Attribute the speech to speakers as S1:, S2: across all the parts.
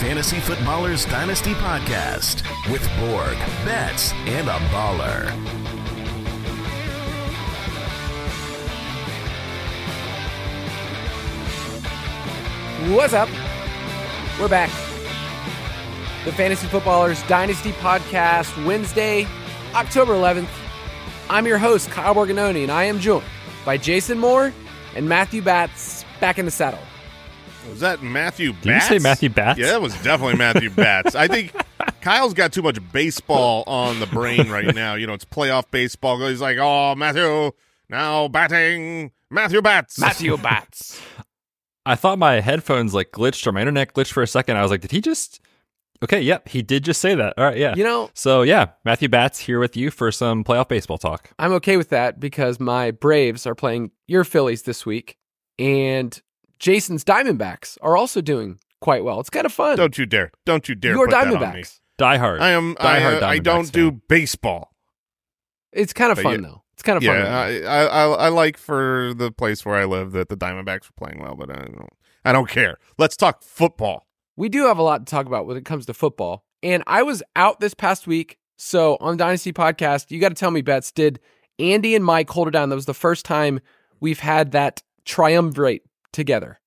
S1: Fantasy Footballers Dynasty Podcast with Borg, Betz, and a baller.
S2: What's up? We're back. The Fantasy Footballers Dynasty Podcast, Wednesday, October 11th. I'm your host, Kyle Borgognoni, and I am joined by Jason Moore and Matthew Batts back in the saddle.
S3: Was that Matthew
S4: Did you say Matthew Batts?
S3: Yeah, that was definitely Matthew Batts. I think Kyle's got too much baseball on the brain right now. You know, it's playoff baseball. He's like, oh, Matthew, now batting, Matthew Batts.
S2: Matthew Batts.
S4: I thought my headphones like glitched or my internet glitched for a second. I was like, did he just? Okay, yep, he did just say that. All right, yeah.
S2: You know,
S4: so yeah, Matthew Batts here with you for some playoff baseball talk.
S2: I'm okay with that because my Braves are playing your Phillies this week, and Jason's Diamondbacks are also doing quite well. It's kind of fun.
S3: Don't you dare. Don't you dare
S2: Your
S3: put that on me.
S2: Diamondbacks.
S4: Die hard.
S3: I am, I,
S4: Die-hard
S3: uh,
S4: I
S3: don't do baseball.
S2: It's kind of
S3: But
S2: fun
S3: yeah-
S2: though. It's kind of fun.
S3: Yeah, I, I, I, I like for the place where I live that the Diamondbacks were playing well, but I don't, I don't care. Let's talk football.
S2: we do have a lot to talk about when it comes to football. And I was out this past week. So on Dynasty Podcast, you got to tell me, Betz, did Andy and Mike hold it down? That was the first time we've had that triumvirate together.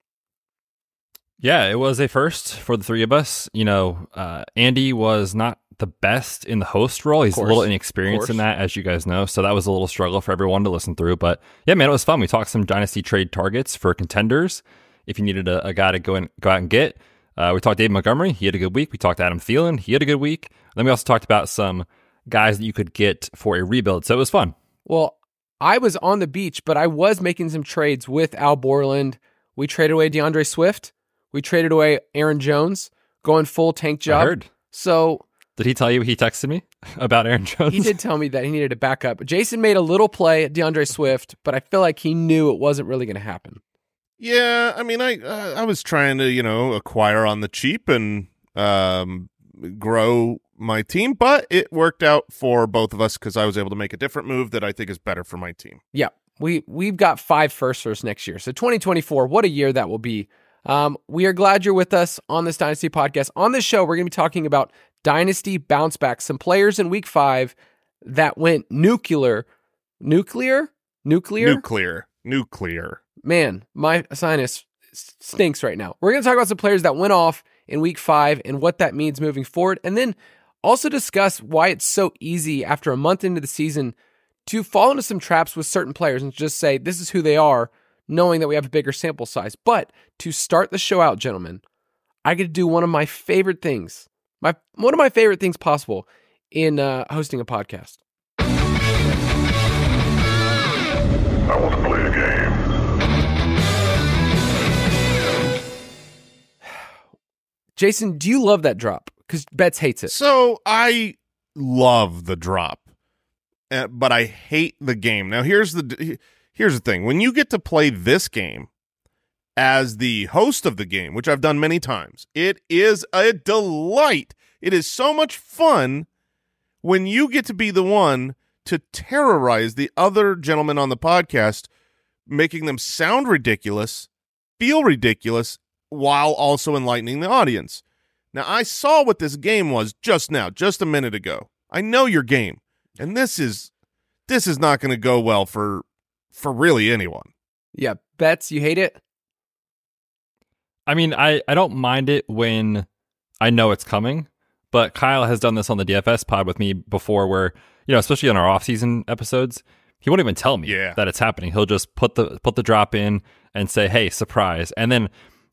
S4: Yeah, it was a first for the three of us. You know, uh, Andy was not the best in the host role. He's a little inexperienced in that, as you guys know. So that was a little struggle for everyone to listen through. But yeah, man, it was fun. We talked some dynasty trade targets for contenders. If you needed a, a guy to go and go out and get, uh, we talked Dave Montgomery. He had a good week. We talked Adam Thielen. He had a good week. Then we also talked about some guys that you could get for a rebuild. So it was fun.
S2: Well, I was on the beach, but I was making some trades with Al Borland. We traded away DeAndre Swift. We traded away Aaron Jones, going full tank
S4: I
S2: job.
S4: heard.
S2: So
S4: Did he tell you he texted me about Aaron Jones?
S2: he did tell me that he needed a backup. Jason made a little play at DeAndre Swift, but I feel like he knew it wasn't really going to happen.
S3: Yeah, I mean, I uh, I was trying to you know acquire on the cheap and um, grow my team, but it worked out for both of us because I was able to make a different move that I think is better for my team.
S2: Yeah, we we've got five firsters next year. So 2024, what a year that will be. Um, we are glad you're with us on this Dynasty podcast. On this show, we're going to be talking about Dynasty bounce back. Some players in Week Five that went nuclear, nuclear, nuclear.
S3: Nuclear, nuclear.
S2: Man, my sinus stinks right now. We're going to talk about some players that went off in Week Five and what that means moving forward, and then also discuss why it's so easy after a month into the season to fall into some traps with certain players and just say this is who they are, knowing that we have a bigger sample size. But to start the show out, gentlemen, I get to do one of my favorite things, my one of my favorite things possible in uh, hosting a podcast.
S5: I want to play a game.
S2: Jason, do you love that drop? Because Betz hates it.
S3: So I love the drop, uh, but I hate the game. Now here's the here's the thing: when you get to play this game as the host of the game, which I've done many times, it is a delight. It is so much fun when you get to be the one to terrorize the other gentlemen on the podcast, making them sound ridiculous, feel ridiculous, while also enlightening the audience. Now, I saw what this game was just now, just a minute ago. I know your game, and this is this is not going to go well for for really anyone.
S2: Yeah, Betz you hate it?
S4: I mean, I, I don't mind it when I know it's coming, but Kyle has done this on the DFS pod with me before where, you know, especially on our off-season episodes, he won't even tell me
S3: Yeah.
S4: that it's happening. He'll just put the put the drop in and say, "Hey, surprise." And then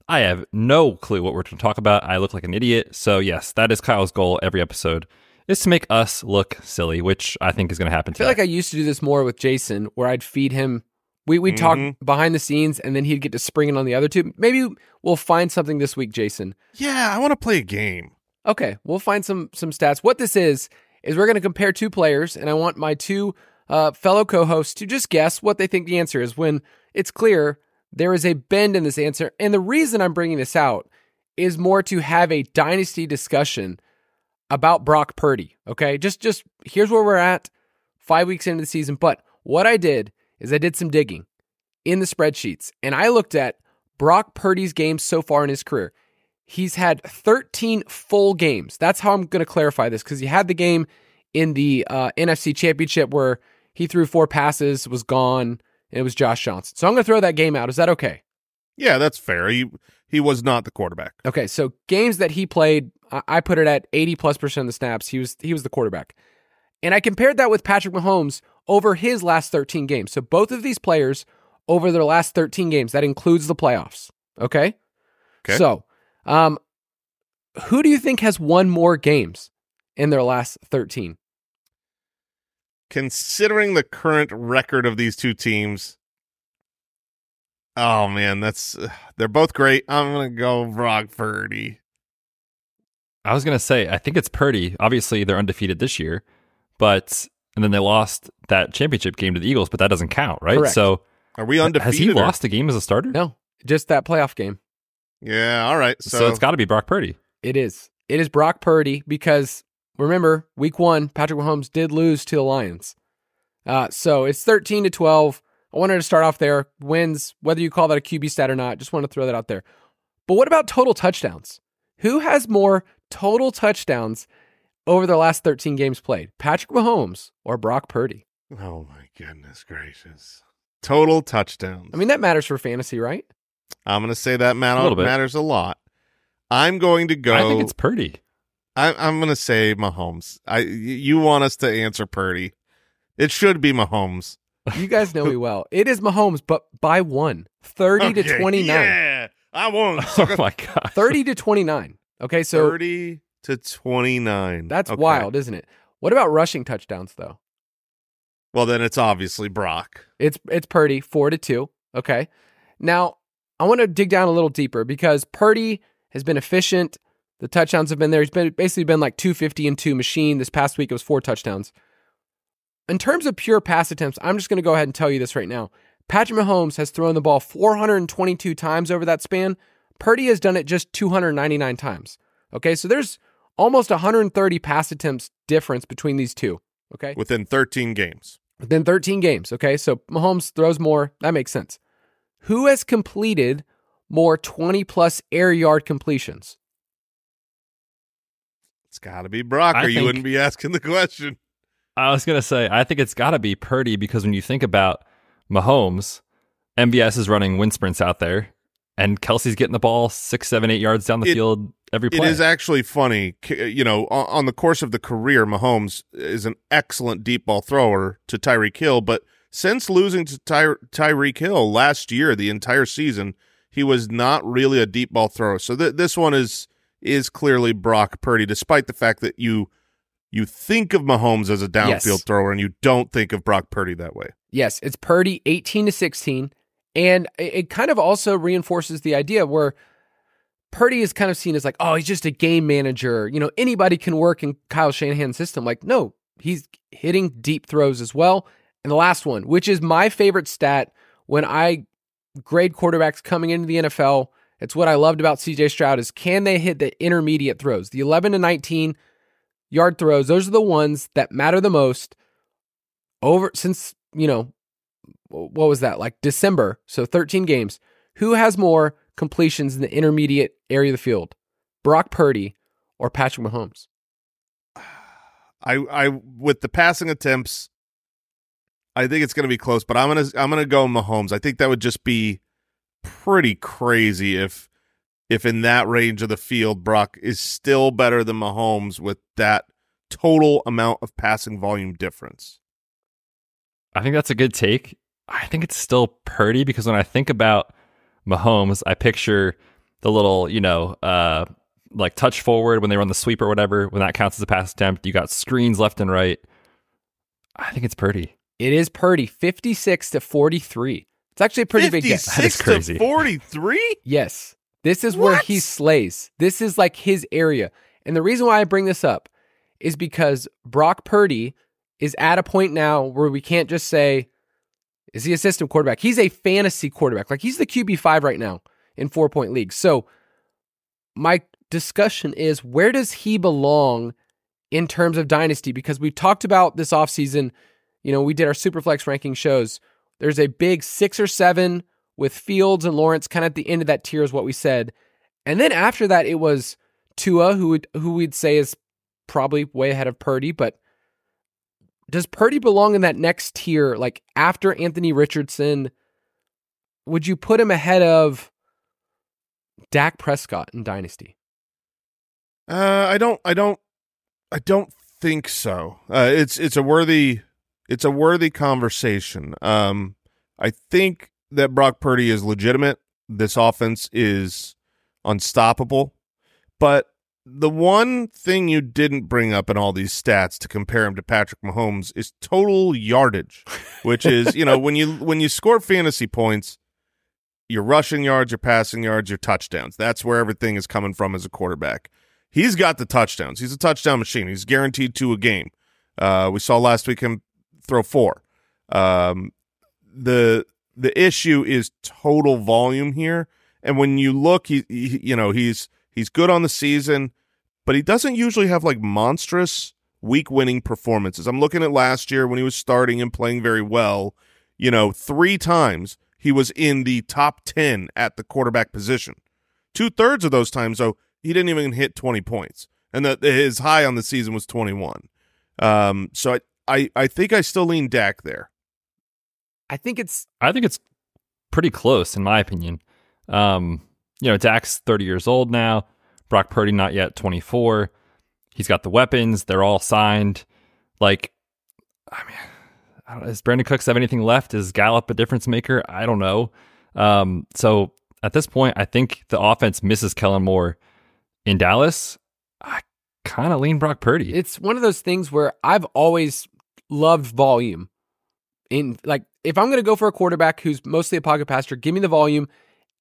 S4: I have no clue what we're going to talk about. I look like an idiot. So, yes, that is Kyle's goal every episode is to make us look silly, which I think is going to happen
S2: I feel like I used to do this more with Jason, where I'd feed him. We we'd
S3: Mhm.
S2: talk behind the scenes, and then he'd get to spring it on the other two. Maybe we'll find something this week, Jason.
S3: Yeah, I want to play a game.
S2: Okay, we'll find some some stats. What this is is we're going to compare two players, and I want my two uh, fellow co-hosts to just guess what they think the answer is. When it's clear there is a bend in this answer, and the reason I'm bringing this out is more to have a dynasty discussion about Brock Purdy. Okay, just just here's where we're at, five weeks into the season. But what I did is I did some digging in the spreadsheets, and I looked at Brock Purdy's games so far in his career. he's had 13 full games. That's how I'm going to clarify this because he had the game in the uh, NFC Championship where he threw four passes, was gone, and it was Josh Johnson. So I'm going to throw that game out. Is that okay?
S3: Yeah, that's fair. He he was not the quarterback.
S2: Okay, so games that he played, I put it at 80 plus percent of the snaps. He was he was the quarterback. And I compared that with Patrick Mahomes over his last 13 games. So both of these players over their last 13 games, that includes the playoffs. Okay?
S3: Okay.
S2: So, um who do you think has won more games in their last 13?
S3: Considering the current record of these two teams, oh man, that's they're both great. I'm gonna go Brock Purdy.
S4: I was gonna say, I think it's Purdy. Obviously, they're undefeated this year, but and then they lost that championship game to the Eagles, but that doesn't count, right?
S2: Correct.
S4: So
S3: Are we undefeated?
S4: has he
S3: or-
S4: lost a game as a starter?
S2: No, just that playoff game.
S3: Yeah. All right.
S4: So,
S3: So,
S4: it's got to be Brock Purdy.
S2: It is. It is Brock Purdy because remember, week one, Patrick Mahomes did lose to the Lions. Uh, so it's 13 to 12. I wanted to start off there. Wins, whether you call that a QB stat or not, just want to throw that out there. But what about total touchdowns? Who has more total touchdowns over the last 13 games played? Patrick Mahomes or Brock Purdy?
S3: oh my goodness gracious! Total touchdowns.
S2: I mean, that matters for fantasy, right?
S3: I'm gonna say that matter,
S4: little bit.
S3: matters a lot. I'm going to go.
S4: I think it's Purdy.
S3: I, I'm going to say Mahomes. I you want us to answer Purdy? It should be Mahomes.
S2: You guys know me well. It is Mahomes, but by one, 30 to 29.
S3: Yeah, I won.
S4: Oh my god.
S2: 30 to 29. Okay, so
S3: Thirty to twenty nine.
S2: That's wild, isn't it? What about rushing touchdowns though?
S3: Well, then it's obviously Brock.
S2: It's it's Purdy, four to two. Okay. Now I want to dig down a little deeper because Purdy has been efficient. The touchdowns have been there. He's been basically been like 250 and two machine. This past week it was four touchdowns. In terms of pure pass attempts, I'm just going to go ahead and tell you this right now. Patrick Mahomes has thrown the ball 422 times over that span. Purdy has done it just 299 times. Okay, so there's almost 130 pass attempts difference between these two. Okay,
S3: within 13 games.
S2: within 13 games. Okay, so Mahomes throws more. That makes sense. Who has completed more 20 plus air yard completions?
S3: It's got to be Brock,
S4: I
S3: or you wouldn't be asking the question.
S4: I was gonna say, I think it's got to be Purdy because when you think about Mahomes, MVS is running wind sprints out there, and Kelce's getting the ball six, seven, eight yards down the
S3: It-
S4: field every play.
S3: is actually funny. You know, on, on the course of the career, Mahomes is an excellent deep ball thrower to Tyreek Hill, but since losing to Ty- Tyreek Hill last year, the entire season, he was not really a deep ball thrower. So th- this one is is clearly Brock Purdy, despite the fact that you you think of Mahomes as a downfield
S2: Yes.
S3: thrower and you don't think of Brock Purdy that way.
S2: Yes, it's Purdy 18 to 16. And it kind of also reinforces the idea where Purdy is kind of seen as like, oh, he's just a game manager. You know, anybody can work in Kyle Shanahan's system. Like, no, he's hitting deep throws as well. And the last one, which is my favorite stat when I grade quarterbacks coming into the NFL, it's what I loved about CJ Stroud is can they hit the intermediate throws? The 11 to 19 yard throws, those are the ones that matter the most over since, you know, what was that? Like December, so 13 games. Who has more completions in the intermediate area of the field? Brock Purdy or Patrick Mahomes?
S3: I I with the passing attempts, I think it's going to be close, but I'm gonna I'm gonna go Mahomes. I think that would just be pretty crazy if if in that range of the field, Brock is still better than Mahomes with that total amount of passing volume difference.
S4: I think that's a good take. I think it's still Purdy because when I think about Mahomes, I picture the little, you know, uh, like touch forward when they run the sweep or whatever. When that counts as a pass attempt, you got screens left and right. I think it's Purdy.
S2: It is Purdy, 56 to 43. It's actually a pretty big guess.
S4: That is
S3: 56
S4: crazy.
S3: to 43?
S2: Yes. This is where he slays. This is like his area. And the reason why I bring this up is because Brock Purdy is at a point now where we can't just say, is he a system quarterback? He's a fantasy quarterback. Like he's the QB5 right now in four point leagues. So my discussion is where does he belong in terms of dynasty? Because we talked about this offseason, you know, we did our Superflex ranking shows. There's a big six or seven with Fields and Lawrence kind of at the end of that tier is what we said. And then after that, it was Tua, who would, who we'd say is probably way ahead of Purdy. But does Purdy belong in that next tier? Like after Anthony Richardson, would you put him ahead of Dak Prescott in Dynasty?
S3: Uh, I don't. I don't. I don't think so. Uh, it's it's a worthy it's a worthy conversation. Um, I think that Brock Purdy is legitimate. This offense is unstoppable, but the one thing you didn't bring up in all these stats to compare him to Patrick Mahomes is total yardage, which is you know when you when you score fantasy points, your rushing yards, your passing yards, your touchdowns. That's where everything is coming from as a quarterback. He's got the touchdowns. He's a touchdown machine. He's guaranteed to a game. Uh, we saw last week him throw four. Um, the the issue is total volume here, and when you look, he, he you know he's he's good on the season, but he doesn't usually have like monstrous week winning performances. I'm looking at last year when he was starting and playing very well. You know, three times he was in the top 10 at the quarterback position. Two thirds of those times, though, he didn't even hit 20 points. And the, his high on the season was 21. Um, so I, I, I think I still lean Dak there.
S2: I think it's
S4: I think it's pretty close in my opinion. Um, you know, Dak's 30 years old now. Brock Purdy not yet 24. He's got the weapons. They're all signed. Like, I mean, I does Brandin Cooks have anything left? Is Gallup a difference maker? I don't know. Um, so at this point, I think the offense misses Kellen Moore in Dallas. I kind of lean Brock Purdy.
S2: it's one of those things where I've always loved volume. In like, if I'm going to go for a quarterback who's mostly a pocket passer, give me the volume.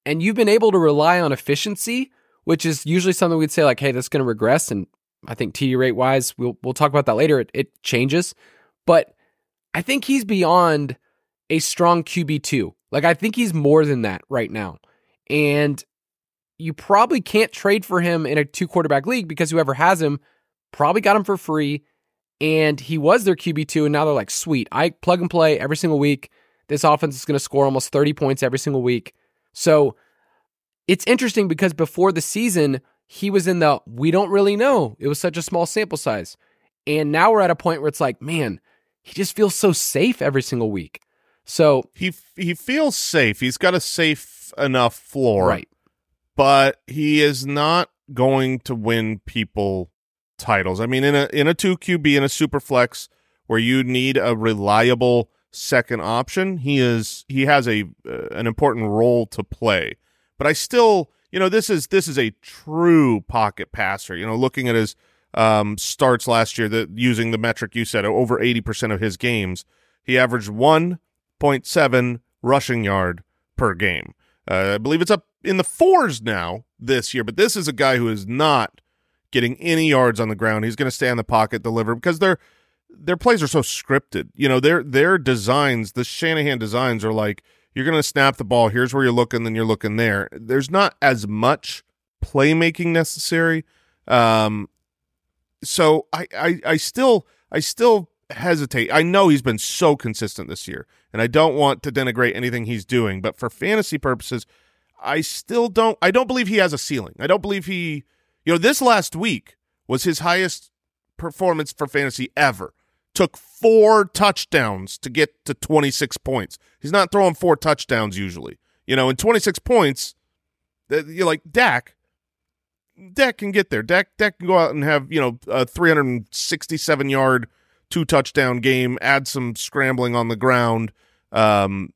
S2: And you've been able to rely on efficiency, which is usually something we'd say like, hey, that's going to regress. And I think TD rate wise, we'll we'll talk about that later. It, it changes, but I think he's beyond a strong QB two. Like I think he's more than that right now, and you probably can't trade for him in a two quarterback league because whoever has him probably got him for free and he was their QB2 and now they're like sweet I plug and play every single week this offense is going to score almost 30 points every single week so it's interesting because before the season he was in the we don't really know it was such a small sample size and now we're at a point where it's like man he just feels so safe every single week so
S3: He he feels safe. He's got a safe enough floor.
S2: right
S3: but he is not going to win people titles. I mean, in a in a two QB in a super flex where you need a reliable second option, he is he has a uh, an important role to play. But I still, you know, this is this is a true pocket passer. You know, looking at his um, starts last year, that using the metric you said, over eighty percent of his games, he averaged one point seven rushing yard per game. Uh, I believe it's up in the fours now this year, but this is a guy who is not getting any yards on the ground. He's going to stay in the pocket, deliver because their their plays are so scripted. You know, their their designs, the Shanahan designs are like you're going to snap the ball. Here's where you're looking, then you're looking there. There's not as much playmaking necessary. Um, so I, I I still I still hesitate. I know he's been so consistent this year, and I don't want to denigrate anything he's doing, but for fantasy purposes, I still don't I don't believe he has a ceiling. I don't believe he you know, this last week was his highest performance for fantasy ever. Took four touchdowns to get to 26 points. He's not throwing four touchdowns usually. You know, in 26 points, you're like Dak. Dak can get there. Dak Dak can go out and have you know a 367 yard two touchdown game. Add some scrambling on the ground. Um,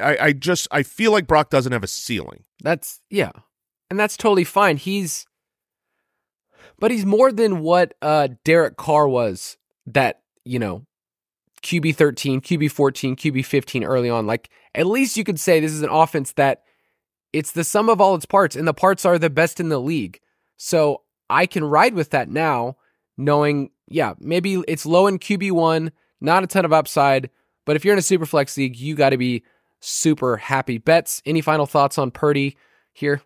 S3: I, I just I feel like Brock doesn't have a ceiling.
S2: That's yeah. And that's totally fine. He's but he's more than what uh Derek Carr was that, you know, QB 13, QB 14, QB 15 early on. Like at least you could say this is an offense that it's the sum of all its parts and the parts are the best in the league. So I can ride with that now knowing yeah, maybe it's low in QB1, not a ton of upside, but if you're in a super flex league, you got to be super happy. Betz, any final thoughts on Purdy here?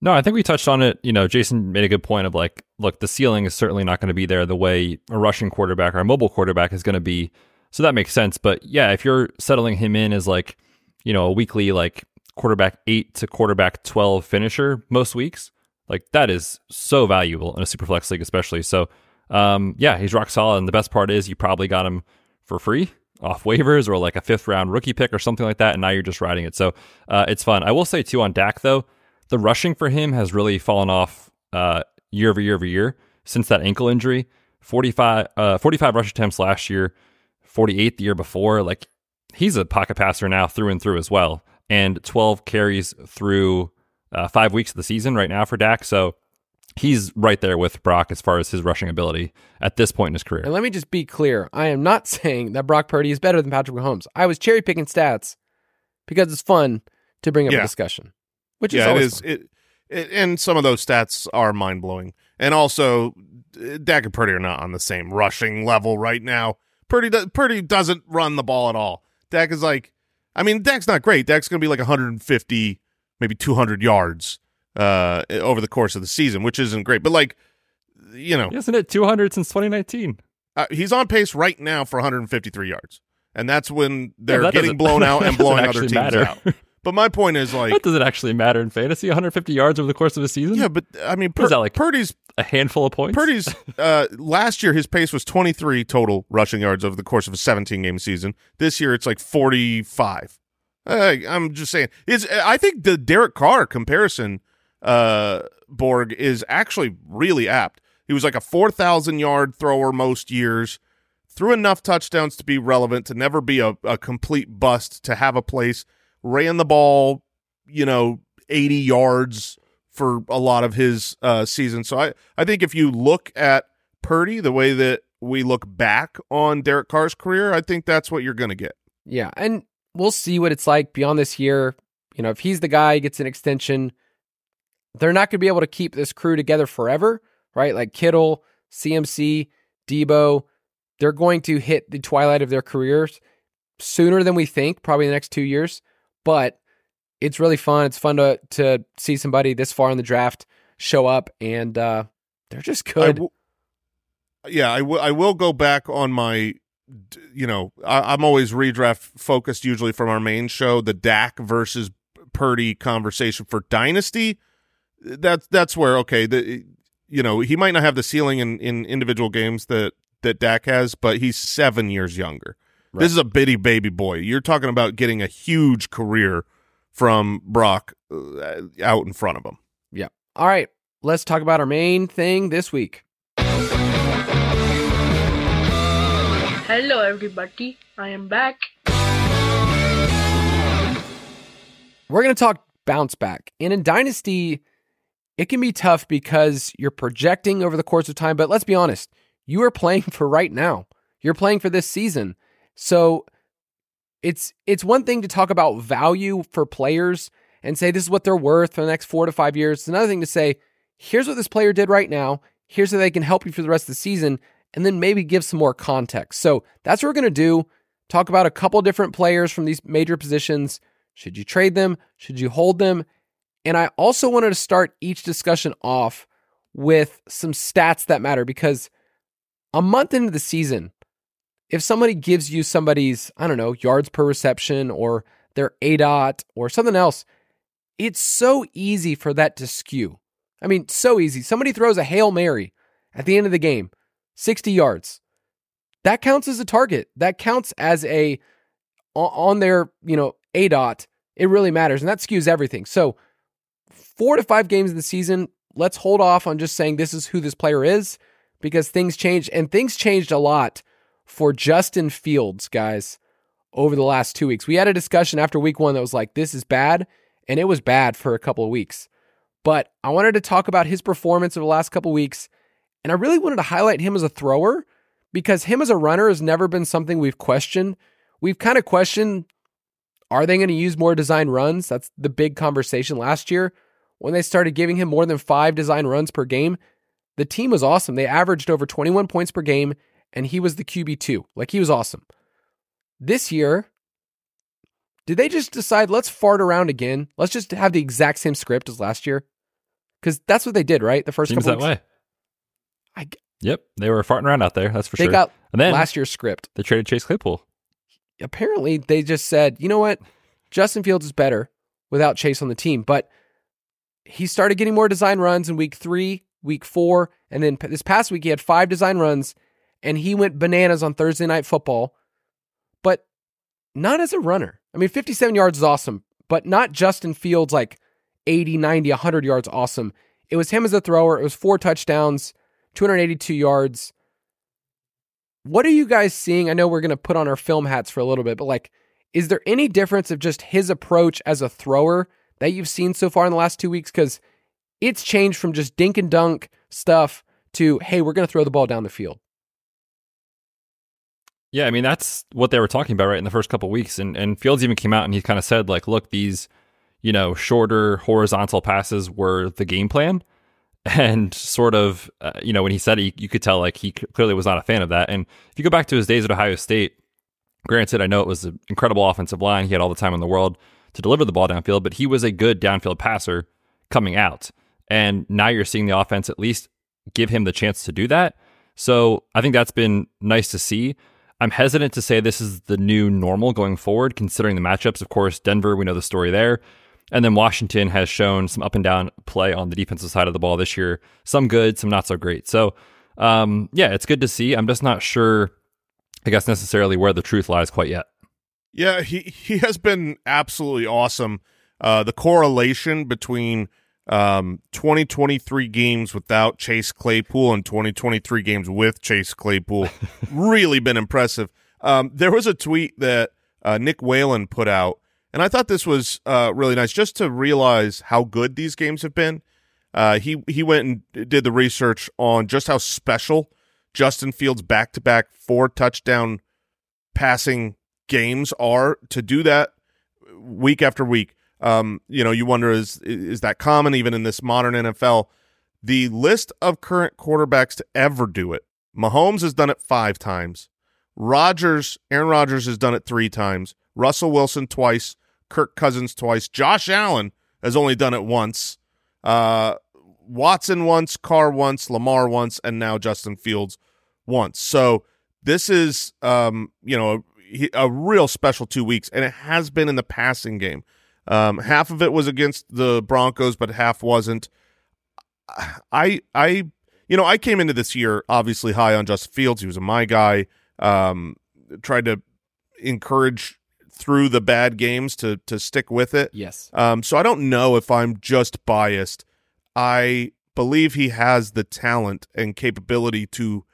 S4: No, I think we touched on it. You know, Jason made a good point of like, look, the ceiling is certainly not going to be there the way a rushing quarterback or a mobile quarterback is going to be. So that makes sense. But yeah, if you're settling him in as like, you know, a weekly like quarterback eight to quarterback 12 finisher most weeks. Like that is so valuable in a super flex league, especially. So, um, yeah, he's rock solid. And the best part is you probably got him for free off waivers or like a fifth round rookie pick or something like that. And now you're just riding it. So, uh, it's fun. I will say too on Dak though, the rushing for him has really fallen off, uh, year over year over year since that ankle injury. 45, uh, 45 rush attempts last year, 48 the year before. Like he's a pocket passer now through and through as well. And 12 carries through uh, five weeks of the season right now for Dak. So he's right there with Brock as far as his rushing ability at this point in his career.
S2: And let me just be clear I am not saying that Brock Purdy is better than Patrick Mahomes. I was cherry picking stats because it's fun to bring up
S3: Yeah.
S2: a discussion, which is
S3: yeah, it
S2: always
S3: is.
S2: fun.
S3: It, it and some of those stats are mind blowing. And also, uh, Dak and Purdy are not on the same rushing level right now. Purdy do, Purdy doesn't run the ball at all. Dak is like, I mean, Dak's not great. Dak's going to be like 150, maybe 200 yards uh, over the course of the season, which isn't great. But like, you know,
S4: He hasn't it 200 since 2019.
S3: uh, he's on pace right now for 153 yards, and that's when they're
S4: that
S3: getting blown out and blowing other teams
S4: matter.
S3: out. But my point is like,
S4: What does it actually matter in fantasy? 150 yards over the course of a season?
S3: yeah, but I mean,
S4: What is
S3: Pur-
S4: that, like-
S3: Purdy's
S4: A handful of points?
S3: Purdy's uh, last year his pace was 23 total rushing yards over the course of a 17 game season. This year it's like 45. Uh, I'm just saying. It's I think the Derek Carr comparison uh, Borg is actually really apt. He was like a 4,000 yard thrower most years, threw enough touchdowns to be relevant, to never be a, a complete bust, to have a place, ran the ball, you know, 80 yards for a lot of his uh, season. So I, I think if you look at Purdy the way that we look back on Derek Carr's career, I think that's what you're going to get.
S2: Yeah, and we'll see what it's like beyond this year. You know, if he's the guy, gets an extension, they're not going to be able to keep this crew together forever, right? Like Kittle, CMC, Deebo, they're going to hit the twilight of their careers sooner than we think, probably the next two years. But it's really fun. It's fun to to see somebody this far in the draft show up, and uh, they're just good.
S3: w- yeah, I will. I will go back on my. You know, I, I'm always redraft focused. Usually from our main show, the Dak versus Purdy conversation for Dynasty. That's that's where okay. The you know he might not have the ceiling in in individual games that that Dak has, but he's seven years younger.
S2: Right.
S3: This is a bitty baby boy. You're talking about getting a huge career from Brock uh, out in front of him.
S2: Yeah. All right. Let's talk about our main thing this week.
S6: Hello everybody, I am back.
S2: We're going to talk bounce back. And in Dynasty, it can be tough because you're projecting over the course of time. But let's be honest, you are playing for right now. You're playing for this season. So it's it's one thing to talk about value for players and say this is what they're worth for the next four to five years. It's another thing to say, here's what this player did right now. Here's how they can help you for the rest of the season, and then maybe give some more context. So that's what we're gonna do. Talk about a couple different players from these major positions. Should you trade them? Should you hold them? And I also wanted to start each discussion off with some stats that matter because a month into the season, if somebody gives you somebody's, I don't know, yards per reception or their ADOT or something else, it's so easy for that to skew. I mean, so easy. Somebody throws a Hail Mary at the end of the game, 60 yards. That counts as a target. That counts as a on- their, you know, ADOT. It really matters and that skews everything. So, 4 to 5 games in the season, let's hold off on just saying this is who this player is because things change and things changed a lot for Justin Fields, guys, over the last 2 weeks. We had a discussion after week 1 that was like this is bad and it was bad for a couple of weeks. But I wanted to talk about his performance over the last couple of weeks and I really wanted to highlight him as a thrower because him as a runner has never been something we've questioned. We've kind of questioned are they going to use more design runs? That's the big conversation last year when they started giving him more than five design runs per game. The team was awesome. They averaged over 21 points per game, and he was the QB2. Like, he was awesome. This year, did they just decide, let's fart around again? Let's just have the exact same script as last year? Because that's what they did, right? The first
S4: Seems
S2: couple
S4: that
S2: weeks.
S4: way.
S2: I,
S4: Yep, they were farting around out there. That's for
S2: they
S4: sure.
S2: got
S4: and then
S2: last year's script.
S4: they traded Chase Claypool.
S2: apparently they just said, you know what? Justin Fields is better. without Chase on the team. But he started getting more design runs in week three, week four, and then this past week he had five design runs and he went bananas on Thursday night football, but not as a runner. I mean, 57 yards is awesome, but not Justin Fields like 80, 90, 100 yards awesome. It was him as a thrower. It was four touchdowns, 282 yards. What are you guys seeing? I know we're going to put on our film hats for a little bit, but like, is there any difference of just his approach as a thrower that you've seen so far in the last two weeks? Because it's changed from just dink and dunk stuff to, hey, we're going to throw the ball down the field.
S4: Yeah, I mean that's what they were talking about right in the first couple weeks, and and Fields even came out and he kind of said like, look, these you know shorter horizontal passes were the game plan, and sort of uh, you know when he said it, you could tell like he clearly was not a fan of that. And if you go back to his days at Ohio State, granted, I know it was an incredible offensive line, he had all the time in the world to deliver the ball downfield, but he was a good downfield passer coming out, and now you're seeing the offense at least give him the chance to do that. So I think that's been nice to see. I'm hesitant to say this is the new normal going forward, considering the matchups. Of course, Denver, we know the story there. And then Washington has shown some up and down play on the defensive side of the ball this year. Some good, some not so great. So, um, yeah, it's good to see. I'm just not sure, I guess, necessarily where the truth lies quite yet.
S3: Yeah, he, he has been absolutely awesome. Uh, the correlation between um, 2023 games without Chase Claypool and 2023 games with Chase Claypool really been impressive. Um, there was a tweet that uh, Nick Whalen put out, and I thought this was uh, really nice just to realize how good these games have been. Uh, he he went and did the research on just how special Justin Fields back to back four touchdown passing games are to do that week after week. Um, you know, you wonder is is that common even in this modern NFL? The list of current quarterbacks to ever do it. Mahomes has done it five times. Rodgers, Aaron Rodgers has done it three times. Russell Wilson twice. Kirk Cousins twice. Josh Allen has only done it once. Uh, Watson once, Carr once, Lamar once, and now Justin Fields once. So this is, um, you know, a, a real special two weeks, and it has been in the passing game. Um, half of it was against the Broncos, but half wasn't. I I you know I came into this year obviously high on Justin Fields. He was a my guy. Um, tried to encourage through the bad games to to stick with it.
S2: Yes.
S3: Um, so I don't know if I'm just biased. I believe he has the talent and capability to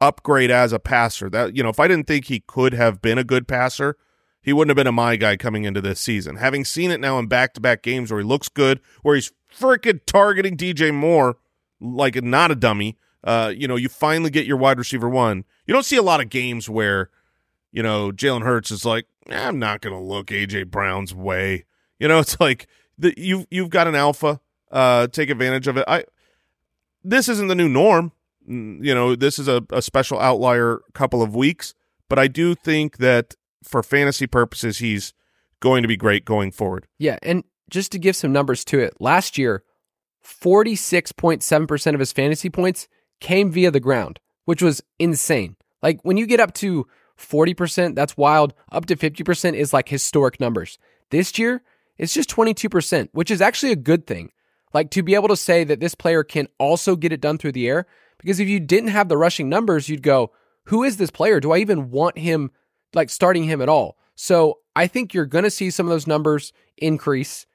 S3: upgrade as a passer. That you know, if I didn't think he could have been a good passer, he wouldn't have been a my guy coming into this season. Having seen it now in back to back games where he looks good, where he's freaking targeting DJ Moore like not a dummy. Uh, you know, you finally get your wide receiver one. You don't see a lot of games where, you know, Jalen Hurts is like, I'm not going to look AJ Brown's way. You know, it's like the, you've you've got an alpha. Uh, take advantage of it. I this isn't the new norm. You know, this is a, a special outlier couple of weeks, but I do think that for fantasy purposes, he's going to be great going forward.
S2: Yeah, and just to give some numbers to it, last year, 46.7% of his fantasy points came via the ground, which was insane. Like when you get up to 40%, that's wild. Up to 50% is like historic numbers. This year, it's just 22%, which is actually a good thing. Like to be able to say that this player can also get it done through the air. Because if you didn't have the rushing numbers, you'd go, who is this player? Do I even want him, like starting him at all? So I think you're going to see some of those numbers increase.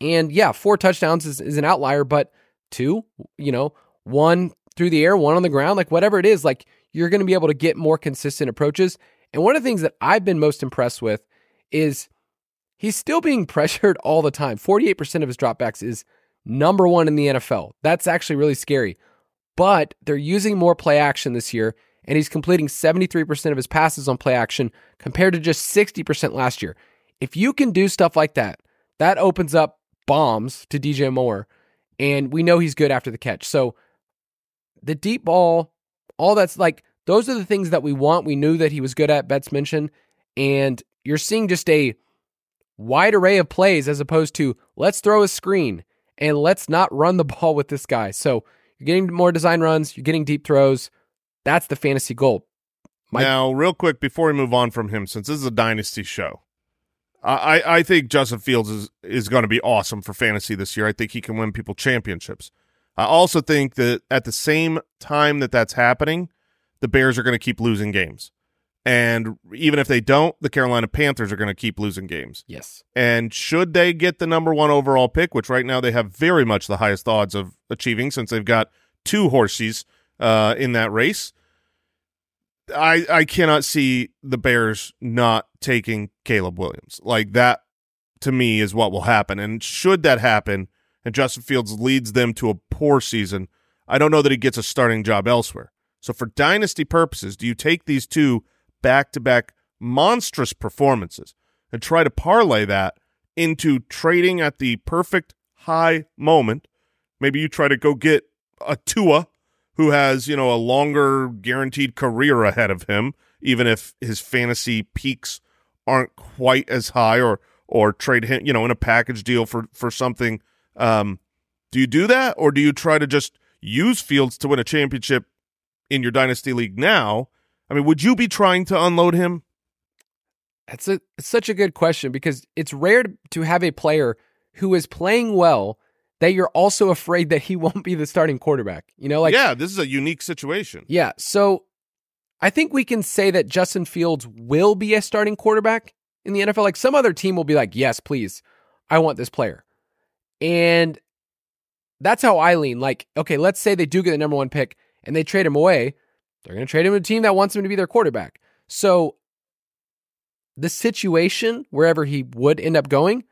S2: And yeah, four touchdowns is, is an outlier, but two, you know, one through the air, one on the ground, like whatever it is, like you're going to be able to get more consistent approaches. And one of the things that I've been most impressed with is he's still being pressured all the time. 48% of his dropbacks is number one in the NFL. That's actually really scary. But they're using more play action this year, and he's completing 73% of his passes on play action compared to just 60% last year. If you can do stuff like that, that opens up bombs to DJ Moore, and we know he's good after the catch. So the deep ball, all that's like, those are the things that we want. We knew that he was good at, Betz mentioned, and you're seeing just a wide array of plays as opposed to let's throw a screen and let's not run the ball with this guy. So you're getting more design runs, you're getting deep throws. That's the fantasy goal.
S3: My- now, real quick before we move on from him, since this is a dynasty show, I, I think Justin Fields is, is going to be awesome for fantasy this year. I think he can win people championships. I also think that at the same time that that's happening, the Bears are going to keep losing games. And even if they don't, the Carolina Panthers are going to keep losing games.
S2: Yes.
S3: And should they get the number one overall pick, which right now they have very much the highest odds of achieving since they've got two horses uh, in that race, I I cannot see the Bears not taking Caleb Williams. Like that to me is what will happen. And should that happen and Justin Fields leads them to a poor season, I don't know that he gets a starting job elsewhere. So for dynasty purposes, do you take these two back-to-back monstrous performances and try to parlay that into trading at the perfect high moment? Maybe you try to go get a Tua who has, you know, a longer guaranteed career ahead of him, even if his fantasy peaks aren't quite as high or or trade him, you know, in a package deal for for something. Um, do you do that or do you try to just use Fields to win a championship in your dynasty league now? I mean, would you be trying to unload him?
S2: That's a such a good question because it's rare to have a player who is playing well that you're also afraid that he won't be the starting quarterback. You know, like
S3: yeah, this is a unique situation.
S2: Yeah, so I think we can say that Justin Fields will be a starting quarterback in the NFL. Like some other team will be like, "Yes, please. I want this player." And that's how I lean. Like, okay, let's say they do get the number 1 pick and they trade him away. They're going to trade him to a team that wants him to be their quarterback. So the situation wherever he would end up going,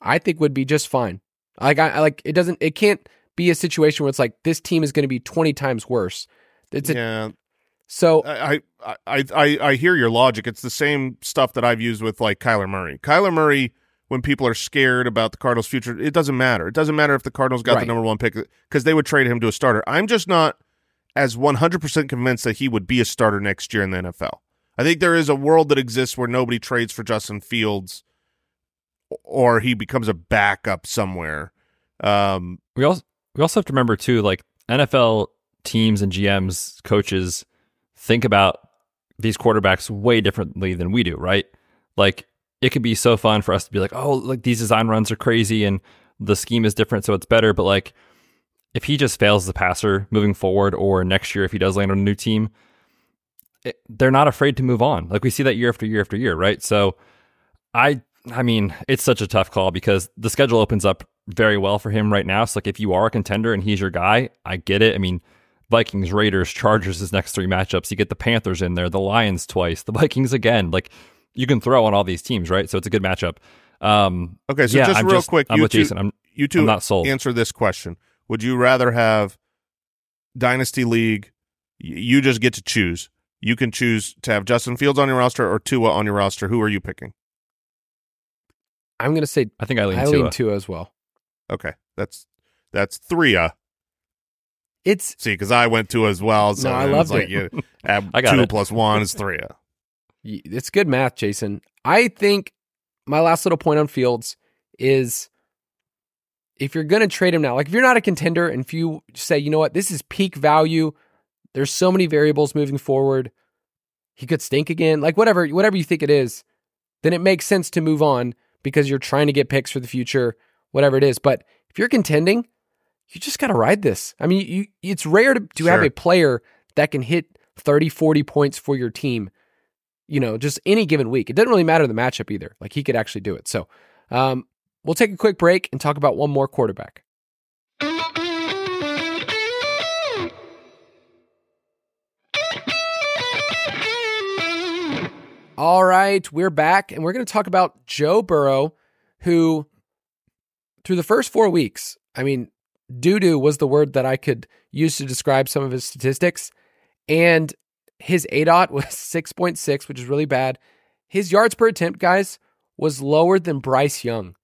S2: I think would be just fine. Like I, I like it doesn't it can't be a situation where it's like this team is going to be 20 times worse. It's a,
S3: yeah.
S2: So
S3: I, I I I hear your logic. It's the same stuff that I've used with like Kyler Murray. Kyler Murray when people are scared about the Cardinals' future, it doesn't matter. It doesn't matter if the Cardinals got
S2: Right.
S3: the number 1 pick cuz they would trade him to a starter. I'm just not as 100% convinced that he would be a starter next year in the NFL. I think there is a world that exists where nobody trades for Justin Fields or he becomes a backup somewhere. Um,
S4: We also we also have to remember too, like NFL teams and GMs, coaches think about these quarterbacks way differently than we do, right? Like it could be so fun for us to be like, oh, like these design runs are crazy and the scheme is different, so it's better. But like if he just fails a passer moving forward, or next year if he does land on a new team, it, they're not afraid to move on. Like we see that year after year after year, right? So I I mean, it's such a tough call because the schedule opens up very well for him right now. So like if you are a contender and he's your guy, I get it. I mean, Vikings, Raiders, Chargers his next three matchups. You get the Panthers in there, the Lions twice, the Vikings again. Like you can throw on all these teams, right? So it's a good matchup. Um
S3: okay, so
S4: yeah,
S3: just
S4: I'm
S3: real
S4: just-
S3: quick,
S4: I'm
S3: you two,
S4: Jason. I'm
S3: you two
S4: I'm not sold.
S3: answer this question. Would you rather have Dynasty League? You just get to choose. You can choose to have Justin Fields on your roster or Tua on your roster. Who are you picking?
S2: I'm going to say
S4: I think I lean
S2: I
S4: Tua.
S2: lean Tua as well.
S3: Okay, that's that's three. Uh,
S2: It's
S3: see, because I went Tua as well. So
S2: No, I
S3: it was
S2: loved
S3: like
S2: it.
S3: You, add
S4: I got
S3: two
S4: it.
S3: plus one is three. Uh.
S2: it's good math, Jason. I think my last little point on Fields is if you're going to trade him now, like if you're not a contender and if you say, you know what, this is peak value, there's so many variables moving forward. He could stink again, like whatever, whatever you think it is, then it makes sense to move on because you're trying to get picks for the future, whatever it is. But if you're contending, you just got to ride this. I mean, you, it's rare to, to have a player that can hit 30, 40 points for your team, you know, just any given week. It doesn't really matter the matchup either. Like he could actually do it. So um, we'll take a quick break and talk about one more quarterback. All right, we're back and we're going to talk about Joe Burrow, who through the first four weeks, I mean, doo doo was the word that I could use to describe some of his statistics. And his ADOT was 6.6, which is really bad. His yards per attempt, guys, was lower than Bryce Young,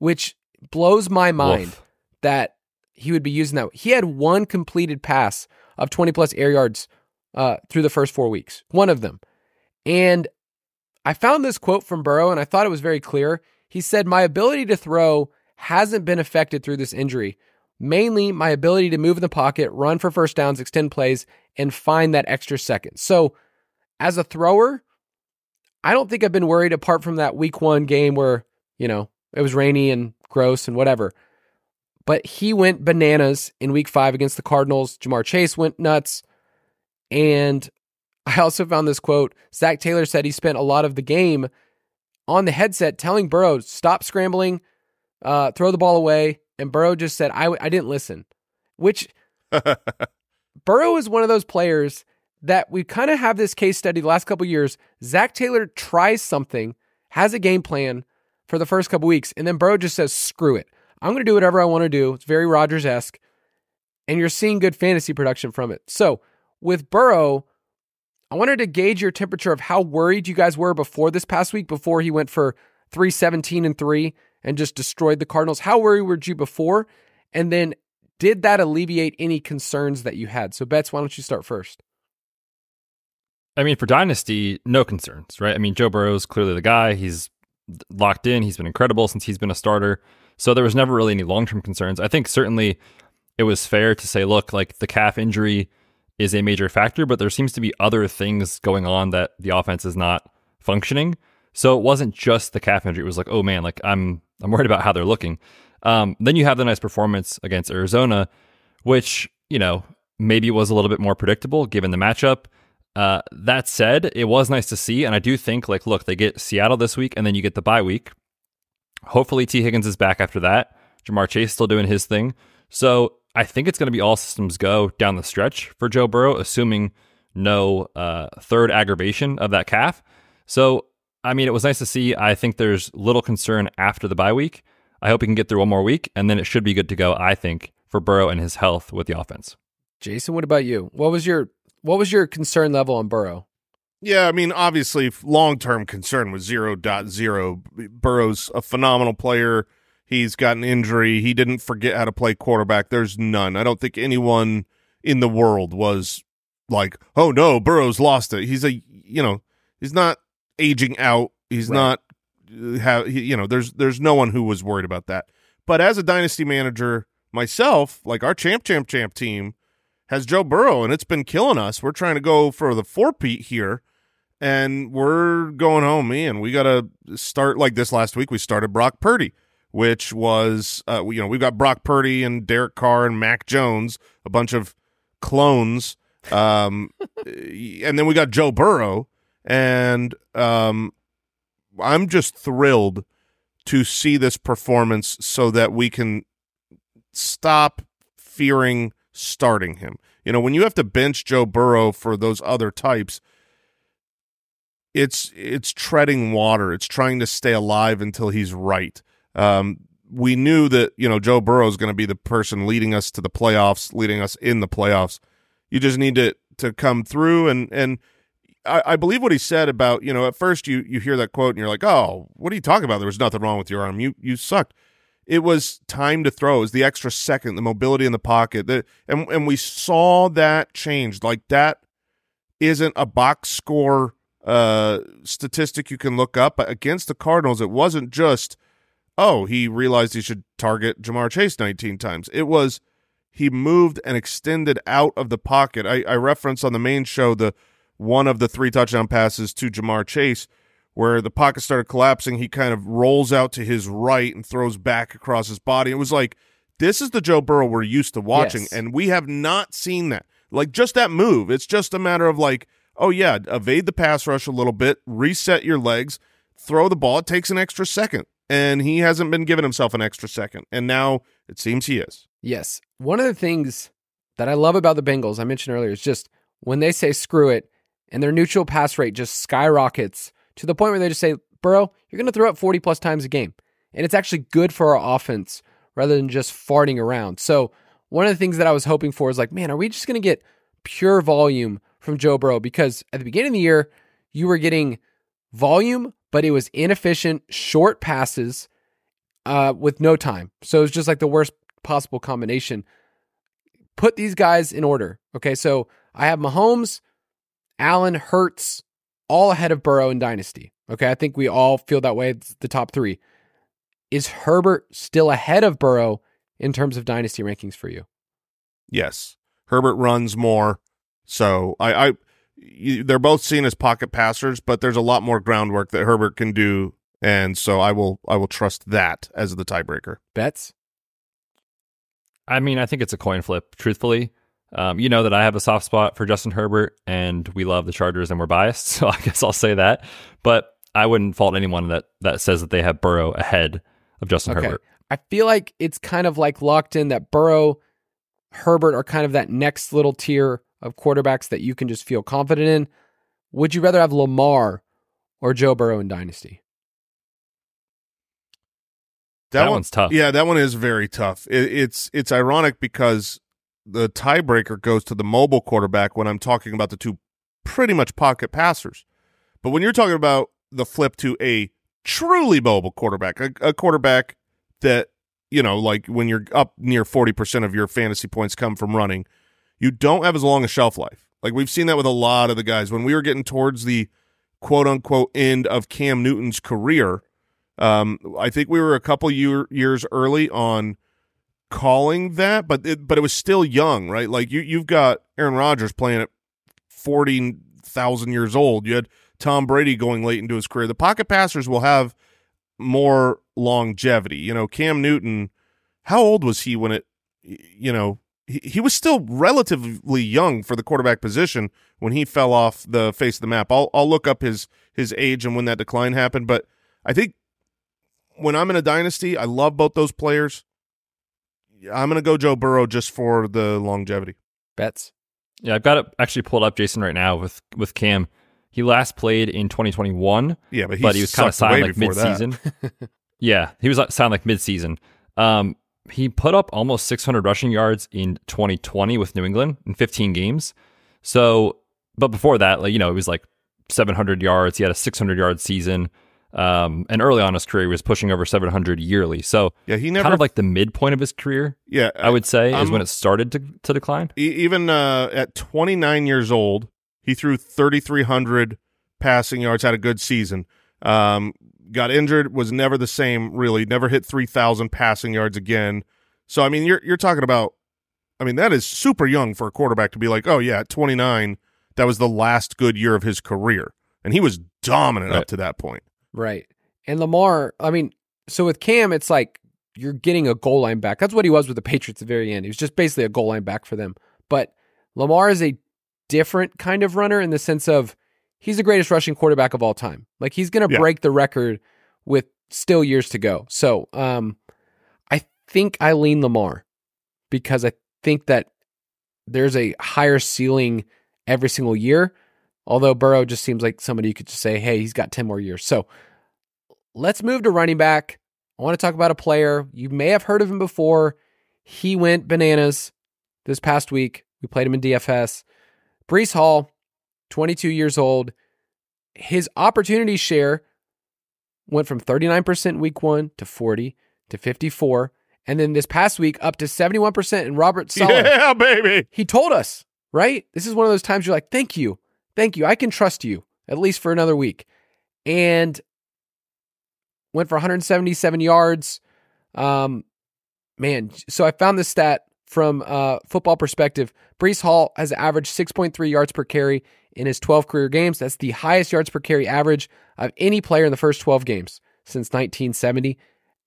S2: which blows my mind that he would be using that. He had one completed pass of 20 plus air yards uh, through the first four weeks, one of them. And I found this quote from Burrow and I thought it was very clear. He said, My ability to throw hasn't been affected through this injury. Mainly my ability to move in the pocket, run for first downs, extend plays, and find that extra second. So, as a thrower, I don't think I've been worried apart from that week one game where, you know, it was rainy and gross and whatever. But he went bananas in week five against the Cardinals. Jamar Chase went nuts. And I also found this quote. Zac Taylor said he spent a lot of the game on the headset telling Burrow, stop scrambling, uh, throw the ball away. And Burrow just said, I, I didn't listen, which Burrow is one of those players that we kind of have this case study the last couple years. Zac Taylor tries something, has a game plan for the first couple weeks, and then Burrow just says, screw it. I'm going to do whatever I want to do. It's very Rodgers esque. And you're seeing good fantasy production from it. So with Burrow, I wanted to gauge your temperature of how worried you guys were before this past week, before he went for 317 and 3 and just destroyed the Cardinals. How worried were you before? And then did that alleviate any concerns that you had? So, Betz, why don't you start first?
S4: I mean, for Dynasty, no concerns, right? I mean, Joe Burrow's clearly the guy. He's locked in. He's been incredible since he's been a starter. So there was never really any long term concerns. I think certainly it was fair to say, look, like the calf injury is a major factor, but there seems to be other things going on that the offense is not functioning. So it wasn't just the calf injury. It was like, oh man, like I'm I'm worried about how they're looking. Um, then you have the nice performance against Arizona, which you know maybe was a little bit more predictable given the matchup. Uh, that said, it was nice to see, and I do think like, look, they get Seattle this week, and then you get the bye week. Hopefully, Tee Higgins is back after that. Ja'Marr Chase still doing his thing, so I think it's going to be all systems go down the stretch for Joe Burrow, assuming no uh, third aggravation of that calf. So, I mean, it was nice to see. I think there's little concern after the bye week. I hope he can get through one more week, and then it should be good to go. I think for Burrow and his health with the offense.
S2: Jason, what about you? What was your what was your concern level on Burrow?
S3: Yeah, I mean, obviously, long term concern was 0.0. Burrow's a phenomenal player. He's got an injury. He didn't forget how to play quarterback. There's none. I don't think anyone in the world was like, oh no, Burrow's lost it. He's a, you know, he's not aging out. He's
S2: Right.
S3: not, uh, have, you know, there's there's no one who was worried about that. But as a dynasty manager myself, like our champ, champ, champ team has Joe Burrow, and it's been killing us. We're trying to go for the four peat here, and we're going home, man. We got to start like this last week. We started Brock Purdy, which was, uh, you know, we've got Brock Purdy and Derek Carr and Mac Jones, a bunch of clones, um, and then we got Joe Burrow, and um, I'm just thrilled to see this performance so that we can stop fearing starting him. You know, when you have to bench Joe Burrow for those other types, it's it's treading water. It's trying to stay alive until he's right. Um, we knew that you know Joe Burrow is going to be the person leading us to the playoffs, leading us in the playoffs. You just need to to come through and and I, I believe what he said about you know at first you you hear that quote and you're like oh what are you talking about there was nothing wrong with your arm you you sucked it was time to throw. It was the extra second, the mobility in the pocket. The, and and we saw that change. Like that isn't a box score uh statistic you can look up. But against the Cardinals, it wasn't just, oh, he realized he should target Ja'Marr Chase 19 times. It was he moved and extended out of the pocket. I, I referenced on the main show the one of the three touchdown passes to Ja'Marr Chase where the pocket started collapsing. He kind of rolls out to his right and throws back across his body. It was like, this is the Joe Burrow we're used to watching,
S2: Yes.
S3: and we have not seen that. Like, just that move. It's just a matter of, like, oh, yeah, evade the pass rush a little bit, reset your legs, throw the ball. It takes an extra second. And he hasn't been giving himself an extra second. And now it seems he is.
S2: Yes. One of the things that I love about the Bengals, I mentioned earlier, is just when they say screw it and their neutral pass rate just skyrockets to the point where they just say, Burrow, you're going to throw up 40 plus times a game. And it's actually good for our offense rather than just farting around. So, one of the things that I was hoping for is like, man, are we just going to get pure volume from Joe Burrow? Because at the beginning of the year, you were getting volume, but it was inefficient, short passes uh, with no time. So it was just like the worst possible combination. Put these guys in order. Okay, so I have Mahomes, Allen, Hurts, all ahead of Burrow and Dynasty. Okay, I think we all feel that way. It's the top three. Is Herbert still ahead of Burrow in terms of Dynasty rankings for you?
S3: Yes. Herbert runs more. So I, I you, they're both seen as pocket passers, but there's a lot more groundwork that Herbert can do, and so I will I will trust that as the tiebreaker.
S2: Betz?
S4: I mean, I think it's a coin flip, truthfully. Um, you know that I have a soft spot for Justin Herbert, and we love the Chargers, and we're biased, so I guess I'll say that. But I wouldn't fault anyone that that says that they have Burrow ahead of Justin
S2: Okay.
S4: Herbert.
S2: I feel like it's kind of like locked in that Burrow, Herbert are kind of that next little tier of quarterbacks that you can just feel confident in. Would you rather have Lamar or Joe Burrow in Dynasty?
S4: That one's tough.
S3: Yeah, that one is very tough. It, it's it's ironic because the tiebreaker goes to the mobile quarterback when I'm talking about the two pretty much pocket passers. But when you're talking about the flip to a truly mobile quarterback, a, a quarterback that you know, like when you're up near forty percent of your fantasy points come from running, you don't have as long a shelf life. Like we've seen that with a lot of the guys. When we were getting towards the quote unquote end of Cam Newton's career, um, I think we were a couple year, years early on calling that, but it, but it was still young, right? Like you you've got Aaron Rodgers playing at forty thousand years old. You had Tom Brady going late into his career. The pocket passers will have more longevity. You know, Cam Newton, how old was he when it? You know, he, was still relatively young for the quarterback position when he fell off the face of the map. I'll I'll look up his his age and when that decline happened, but I think when I'm in a dynasty, I love both those players. I'm going to go Joe Burrow just for the longevity.
S2: Betz?
S4: Yeah, I've got it actually pulled up, Jason, right now with with Cam. He last played in 2021,
S3: Yeah, but he,
S4: but he was kind of signed like mid-season. yeah, he was like, signed like mid-season. Um, he put up almost 600 rushing yards in 2020 with New England in 15 games. So, but before that, like you know, it was like 700 yards. He had a 600 yard season. Um, and early on in his career, he was pushing over 700 yearly. So,
S3: Yeah, he never
S4: kind of like the midpoint of his career,
S3: yeah,
S4: I would say, is when it started to, to decline.
S3: Even uh, at 29 years old, he threw 3,300 passing yards, had a good season. Um, got injured, was never the same. Really, never hit 3,000 passing yards again. So I mean, you're you're talking about. I mean, that is super young for a quarterback to be like, oh yeah, 29, that was the last good year of his career, and he was dominant up to that point.
S2: Right. And Lamar, I mean, so with Cam, it's like you're getting a goal line back. That's what he was with the Patriots at the very end. He was just basically a goal line back for them. But Lamar is a different kind of runner in the sense of he's the greatest rushing quarterback of all time. Like he's going to
S3: Yeah.
S2: break the record with still years to go. So, um, I think I lean Lamar because I think that there's a higher ceiling every single year. Although Burrow just seems like somebody you could just say, hey, he's got 10 more years. So let's move to running back. I want to talk about a player. You may have heard of him before. He went bananas this past week. We played him in DFS. Breece Hall, 22 years old. His opportunity share went from 39% week one to 40 to 54. And then this past week up to 71%. And Robert Saleh,
S3: Yeah, baby.
S2: he told us, right? This is one of those times you're like, thank you. Thank you. I can trust you at least for another week. And went for 177 yards. Um, man, so I found this stat from uh, football perspective. Breece Hall has averaged 6.3 yards per carry in his 12 career games. That's the highest yards per carry average of any player in the first 12 games since 1970.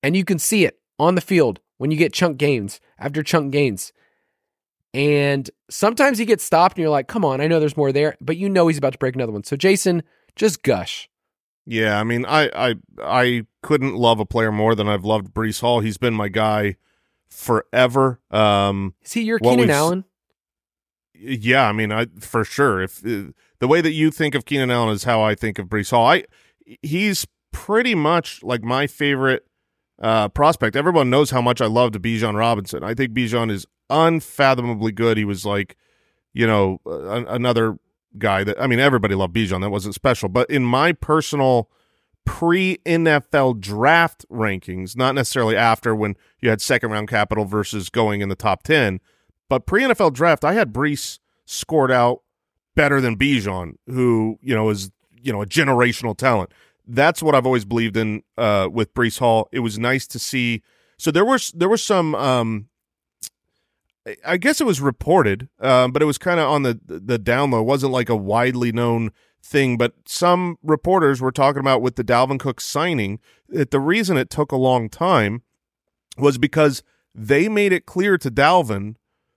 S2: And you can see it on the field when you get chunk gains after chunk gains. And sometimes he gets stopped and you're like, come on, I know there's more there, but you know he's about to break another one. So, Jason, just gush.
S3: Yeah, I mean, I I I couldn't love a player more than I've loved Breece Hall. He's been my guy forever. Um,
S2: Is he your Keenan Allen?
S3: Yeah, I mean, I for sure. If uh, the way that you think of Keenan Allen is how I think of Breece Hall, I he's pretty much like my favorite uh, prospect. Everyone knows how much I loved Bijan Robinson. I think Bijan is unfathomably good. He was like, you know, uh, another guy that I mean, everybody loved Bijan. That wasn't special, but in my personal pre NFL draft rankings, not necessarily after when you had second round capital versus going in the top 10, but pre NFL draft, I had Breece scored out better than Bijan, who, you know, is, you know, a generational talent. That's what I've always believed in uh, with Breece Hall. It was nice to see. So there was there was some um, I guess it was reported, um, but it was kind of on the the down low. It wasn't like a widely known thing, but some reporters were talking about with the Dalvin Cook signing that the reason it took a long time was because they made it clear to Dalvin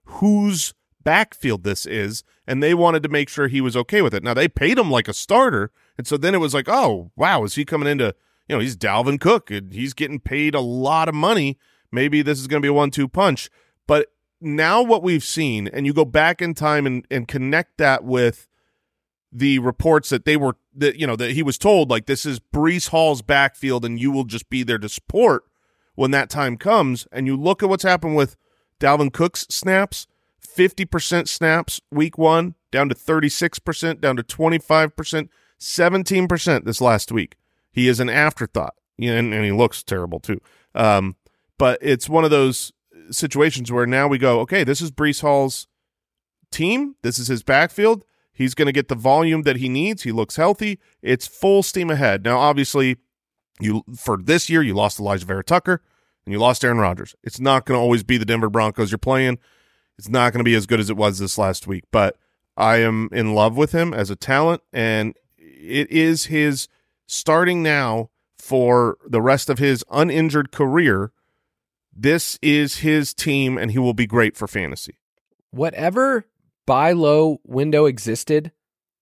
S3: whose backfield this is, and they wanted to make sure he was okay with it. Now they paid him like a starter, and so then it was like, oh wow, is he coming into you know he's Dalvin Cook and he's getting paid a lot of money. Maybe this is going to be a one-two punch, but now what we've seen, and you go back in time and, and connect that with the reports that they were that you know that he was told like this is Breece Hall's backfield and you will just be there to support when that time comes. And you look at what's happened with Dalvin Cook's snaps, fifty percent snaps week one down to thirty six percent, down to twenty five percent, seventeen percent this last week. He is an afterthought, and, and he looks terrible too. Um, but it's one of those situations where now we go, okay, this is Breece Hall's team. This is his backfield. He's going to get the volume that he needs. He looks healthy. It's full steam ahead. Now, obviously, you for this year you lost Alijah Vera-Tucker and you lost Aaron Rodgers. It's not going to always be the Denver Broncos you're playing. It's not going to be as good as it was this last week. But I am in love with him as a talent, and it is his starting now for the rest of his uninjured career. This is his team, and he will be great for fantasy.
S2: Whatever buy low window existed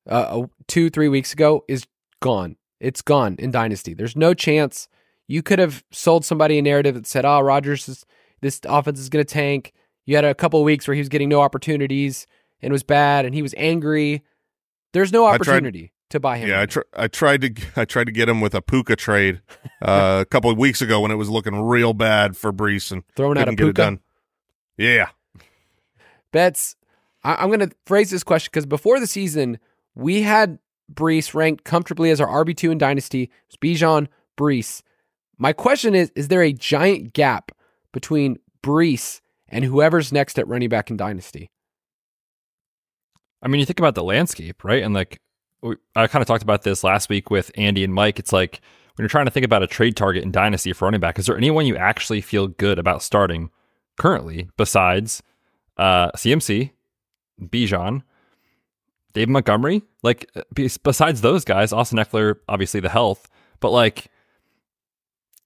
S2: uh, two, three weeks ago is gone. It's gone in Dynasty. There's no chance you could have sold somebody a narrative that said, oh, Rodgers, is, this offense is going to tank. You had a couple of weeks where he was getting no opportunities and was bad and he was angry. There's no opportunity to buy him.
S3: Yeah, I, tr- I tried to I tried to get him with a Puka trade uh, a couple of weeks ago when it was looking real bad for Breece and
S2: throwing out a
S3: get
S2: Puka.
S3: done. Yeah,
S2: Betz. I- am going to phrase this question because before the season we had Breece ranked comfortably as our RB two in Dynasty. It was Bijan, Breece. My question is: Is there a giant gap between Breece and whoever's next at running back in Dynasty?
S4: I mean, you think about the landscape, right? And like I kind of talked about this last week with Andy and Mike. It's like when you're trying to think about a trade target in Dynasty for running back, is there anyone you actually feel good about starting currently besides uh, CMC, Bijan, Dave Montgomery? Like, besides those guys, Austin Ekeler, obviously the health, but like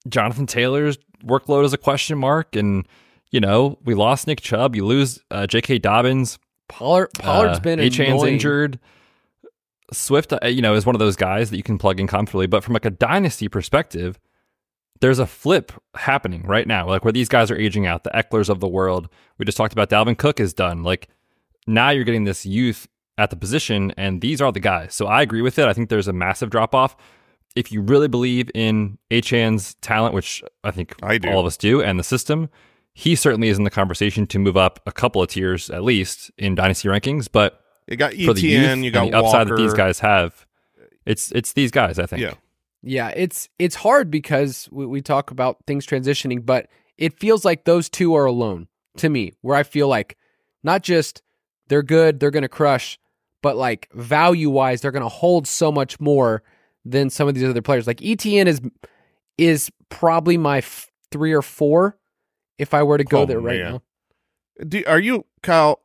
S4: Jonathan Taylor's workload is a question mark. And, you know, we lost Nick Chubb. You lose uh, J.K. Dobbins.
S2: Pollard, Pollard's uh, been
S4: injured. Swift, uh, you know, is one of those guys that you can plug in comfortably. But from like a dynasty perspective, there's a flip happening right now, like where these guys are aging out. The Ekelers of the world. We just talked about Dalvin Cook is done. Like now you're getting this youth at the position, and these are the guys. So I agree with it. I think there's a massive drop off. If you really believe in Achane's talent, which I think
S3: I do.
S4: all of us do, and the system, he certainly is in the conversation to move up a couple of tiers at least in dynasty rankings. But
S3: you got ETN,
S4: for the youth
S3: you got
S4: and the upside
S3: Walker.
S4: that these guys have. It's it's these guys, I think.
S3: Yeah.
S2: Yeah, it's it's hard because we, we talk about things transitioning, but it feels like those two are alone to me, where I feel like not just they're good, they're going to crush, but like value wise, they're going to hold so much more than some of these other players. Like ETN is is probably my f- three or four if I were to go
S3: Oh,
S2: there right
S3: man.
S2: now.
S3: Do, are you Kyle?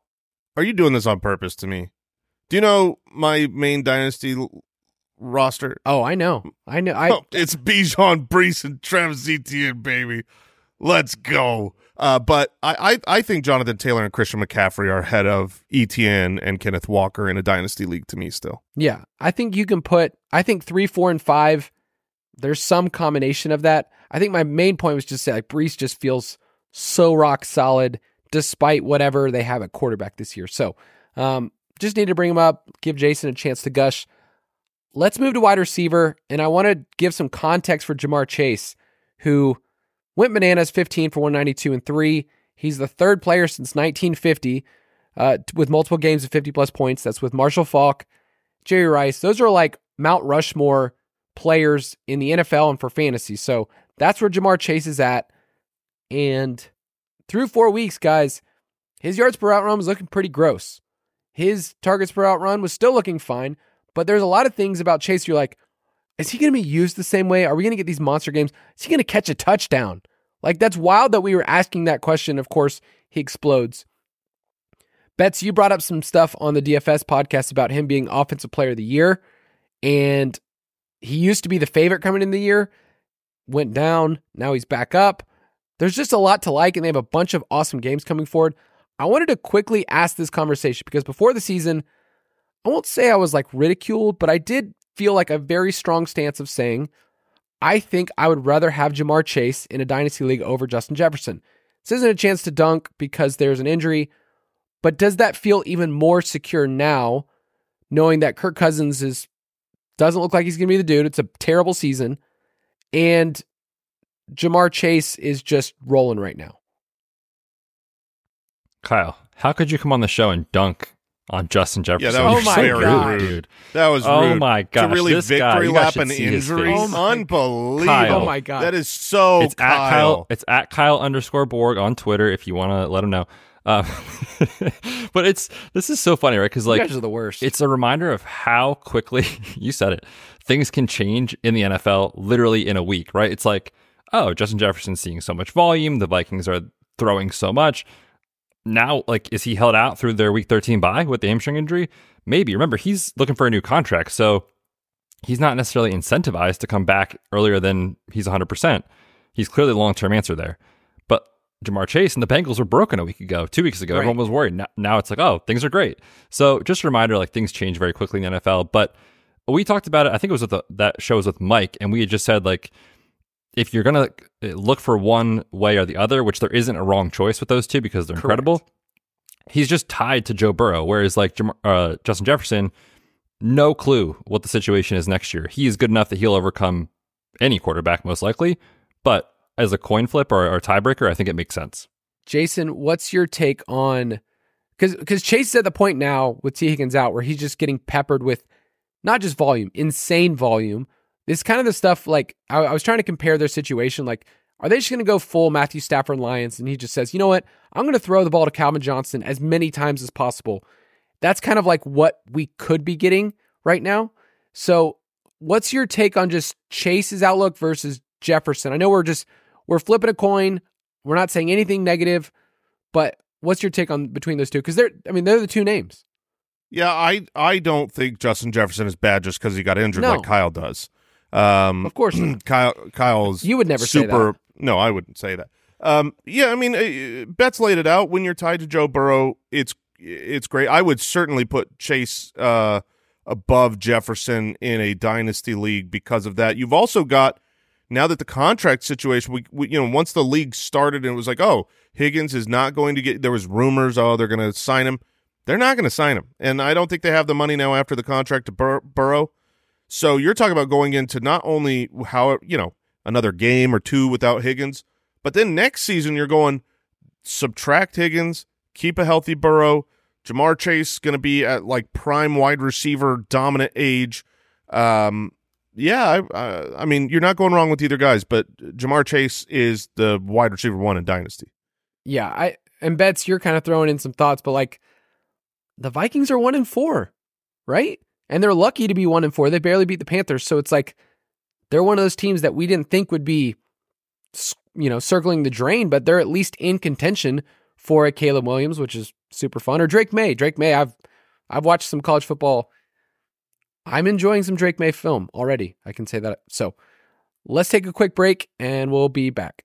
S3: Are you doing this on purpose to me? Do you know my main dynasty l- roster?
S2: Oh, I know, I know. I
S3: oh, it's Bijan, Breece, and Travis Etienne, baby. Let's go. Uh, but I, I, I think Jonathan Taylor and Christian McCaffrey are ahead of ETN and Kenneth Walker in a dynasty league to me still.
S2: Yeah, I think you can put. I think three, four, and five. There's some combination of that. I think my main point was just to say like Breece just feels so rock solid despite whatever they have at quarterback this year. So, um, just need to bring him up, give Jason a chance to gush. Let's move to wide receiver, and I want to give some context for Ja'Marr Chase, who went bananas 15 for 192 and three. He's the third player since 1950 uh, with multiple games of 50 plus points. That's with Marshall Faulk, Jerry Rice. Those are like Mount Rushmore players in the NFL and for fantasy. So that's where Ja'Marr Chase is at. And through four weeks, guys, his yards per route run was looking pretty gross. His targets per route run was still looking fine, but there's a lot of things about Chase you're like, is he going to be used the same way? Are we going to get these monster games? Is he going to catch a touchdown? Like, that's wild that we were asking that question. Of course, he explodes. Betz, you brought up some stuff on the DFS podcast about him being offensive player of the year. And he used to be the favorite coming in the year, went down. Now he's back up. There's just a lot to like, and they have a bunch of awesome games coming forward. I wanted to quickly ask this conversation because before the season, I won't say I was like ridiculed, but I did feel like a very strong stance of saying, I think I would rather have Ja'Marr Chase in a dynasty league over Justin Jefferson. This isn't a chance to dunk because there's an injury, but does that feel even more secure now, knowing that Kirk Cousins is doesn't look like he's going to be the dude? It's a terrible season, and Ja'Marr Chase is just rolling right now.
S4: Kyle, how could you come on the show and dunk on Justin Jefferson?
S3: Yeah, that was
S2: Oh my
S3: very
S2: God.
S3: rude.
S4: dude.
S3: That was
S4: Oh
S3: rude.
S4: my gosh,
S3: To really
S4: this
S3: victory
S4: you guys
S3: lap
S4: should
S3: an injury.
S2: Oh
S3: Unbelievable.
S4: Kyle.
S2: Oh my god.
S3: That is so
S4: it's at Kyle.
S3: Kyle.
S4: It's at Kyle underscore Borg on Twitter if you want to let him know. Uh, but it's this is so funny, right? Because like
S2: you
S4: like
S2: guys are the worst.
S4: it's a reminder of how quickly you said it. Things can change in the NFL literally in a week, right? It's like, oh, Justin Jefferson's seeing so much volume. The Vikings are throwing so much. Now, like, is he held out through their week 13 bye with the hamstring injury? Maybe. Remember, he's looking for a new contract. So he's not necessarily incentivized to come back earlier than he's 100%. He's clearly the long term answer there. But Ja'Marr Chase and the Bengals were broken a week ago, two weeks ago.
S2: Right.
S4: Everyone was worried. Now, now it's like, oh, things are great. So just a reminder, like things change very quickly in the NFL. But we talked about it. I think it was with the, that show was with Mike, and we had just said like, if you're gonna uh, look for one way or the other, which there isn't a wrong choice with those two because they're incredible. He's just tied to Joe Burrow, whereas like uh, Justin Jefferson, no clue what the situation is next year. He is good enough that he'll overcome any quarterback most likely, but as a coin flip or, or tiebreaker, I think it makes sense.
S2: Jason, what's your take on because because Chase is at the point now with Tee Higgins out where he's just getting peppered with not just volume, insane volume. This kind of the stuff like I, I was trying to compare their situation. Like, are they just going to go full Matthew Stafford Lions? And he just says, you know what, I'm going to throw the ball to Calvin Johnson as many times as possible. That's kind of like what we could be getting right now. So, what's your take on just Chase's outlook versus Jefferson? I know we're just we're flipping a coin. We're not saying anything negative, but what's your take on between those two? Because they're, I mean, they're the two names.
S3: Yeah, I I don't think Justin Jefferson is bad just because he got injured
S2: No.
S3: like Kyle does. Um,
S2: Of course.
S3: Kyle Kyle's
S2: You would never say
S3: super.
S2: that.
S3: No, I wouldn't say that. Um, yeah, I mean, uh, Betz laid it out. When you're tied to Joe Burrow, it's it's great. I would certainly put Chase uh, above Jefferson in a dynasty league because of that. You've also got now that the contract situation, we, we you know once the league started and it was like, oh, Higgins is not going to get. There was rumors, oh, they're going to sign him. They're not going to sign him, and I don't think they have the money now after the contract to Bur- Burrow. So you're talking about going into not only how you know another game or two without Higgins, but then next season you're going subtract Higgins, keep a healthy Burrow. Ja'Marr Chase going to be at like prime wide receiver dominant age. Um, yeah, I, I, I mean you're not going wrong with either guys, but Ja'Marr Chase is the wide receiver one in dynasty.
S2: Yeah, I and Betz, you're kind of throwing in some thoughts, but like the Vikings are one and four, right? And they're lucky to be one and four. They barely beat the Panthers, so it's like they're one of those teams that we didn't think would be, you know, circling the drain, but they're at least in contention for a Caleb Williams, which is super fun, or Drake Maye. Drake Maye, I've I've watched some college football. I'm enjoying some Drake Maye film already. I can say that. So let's take a quick break, and we'll be back.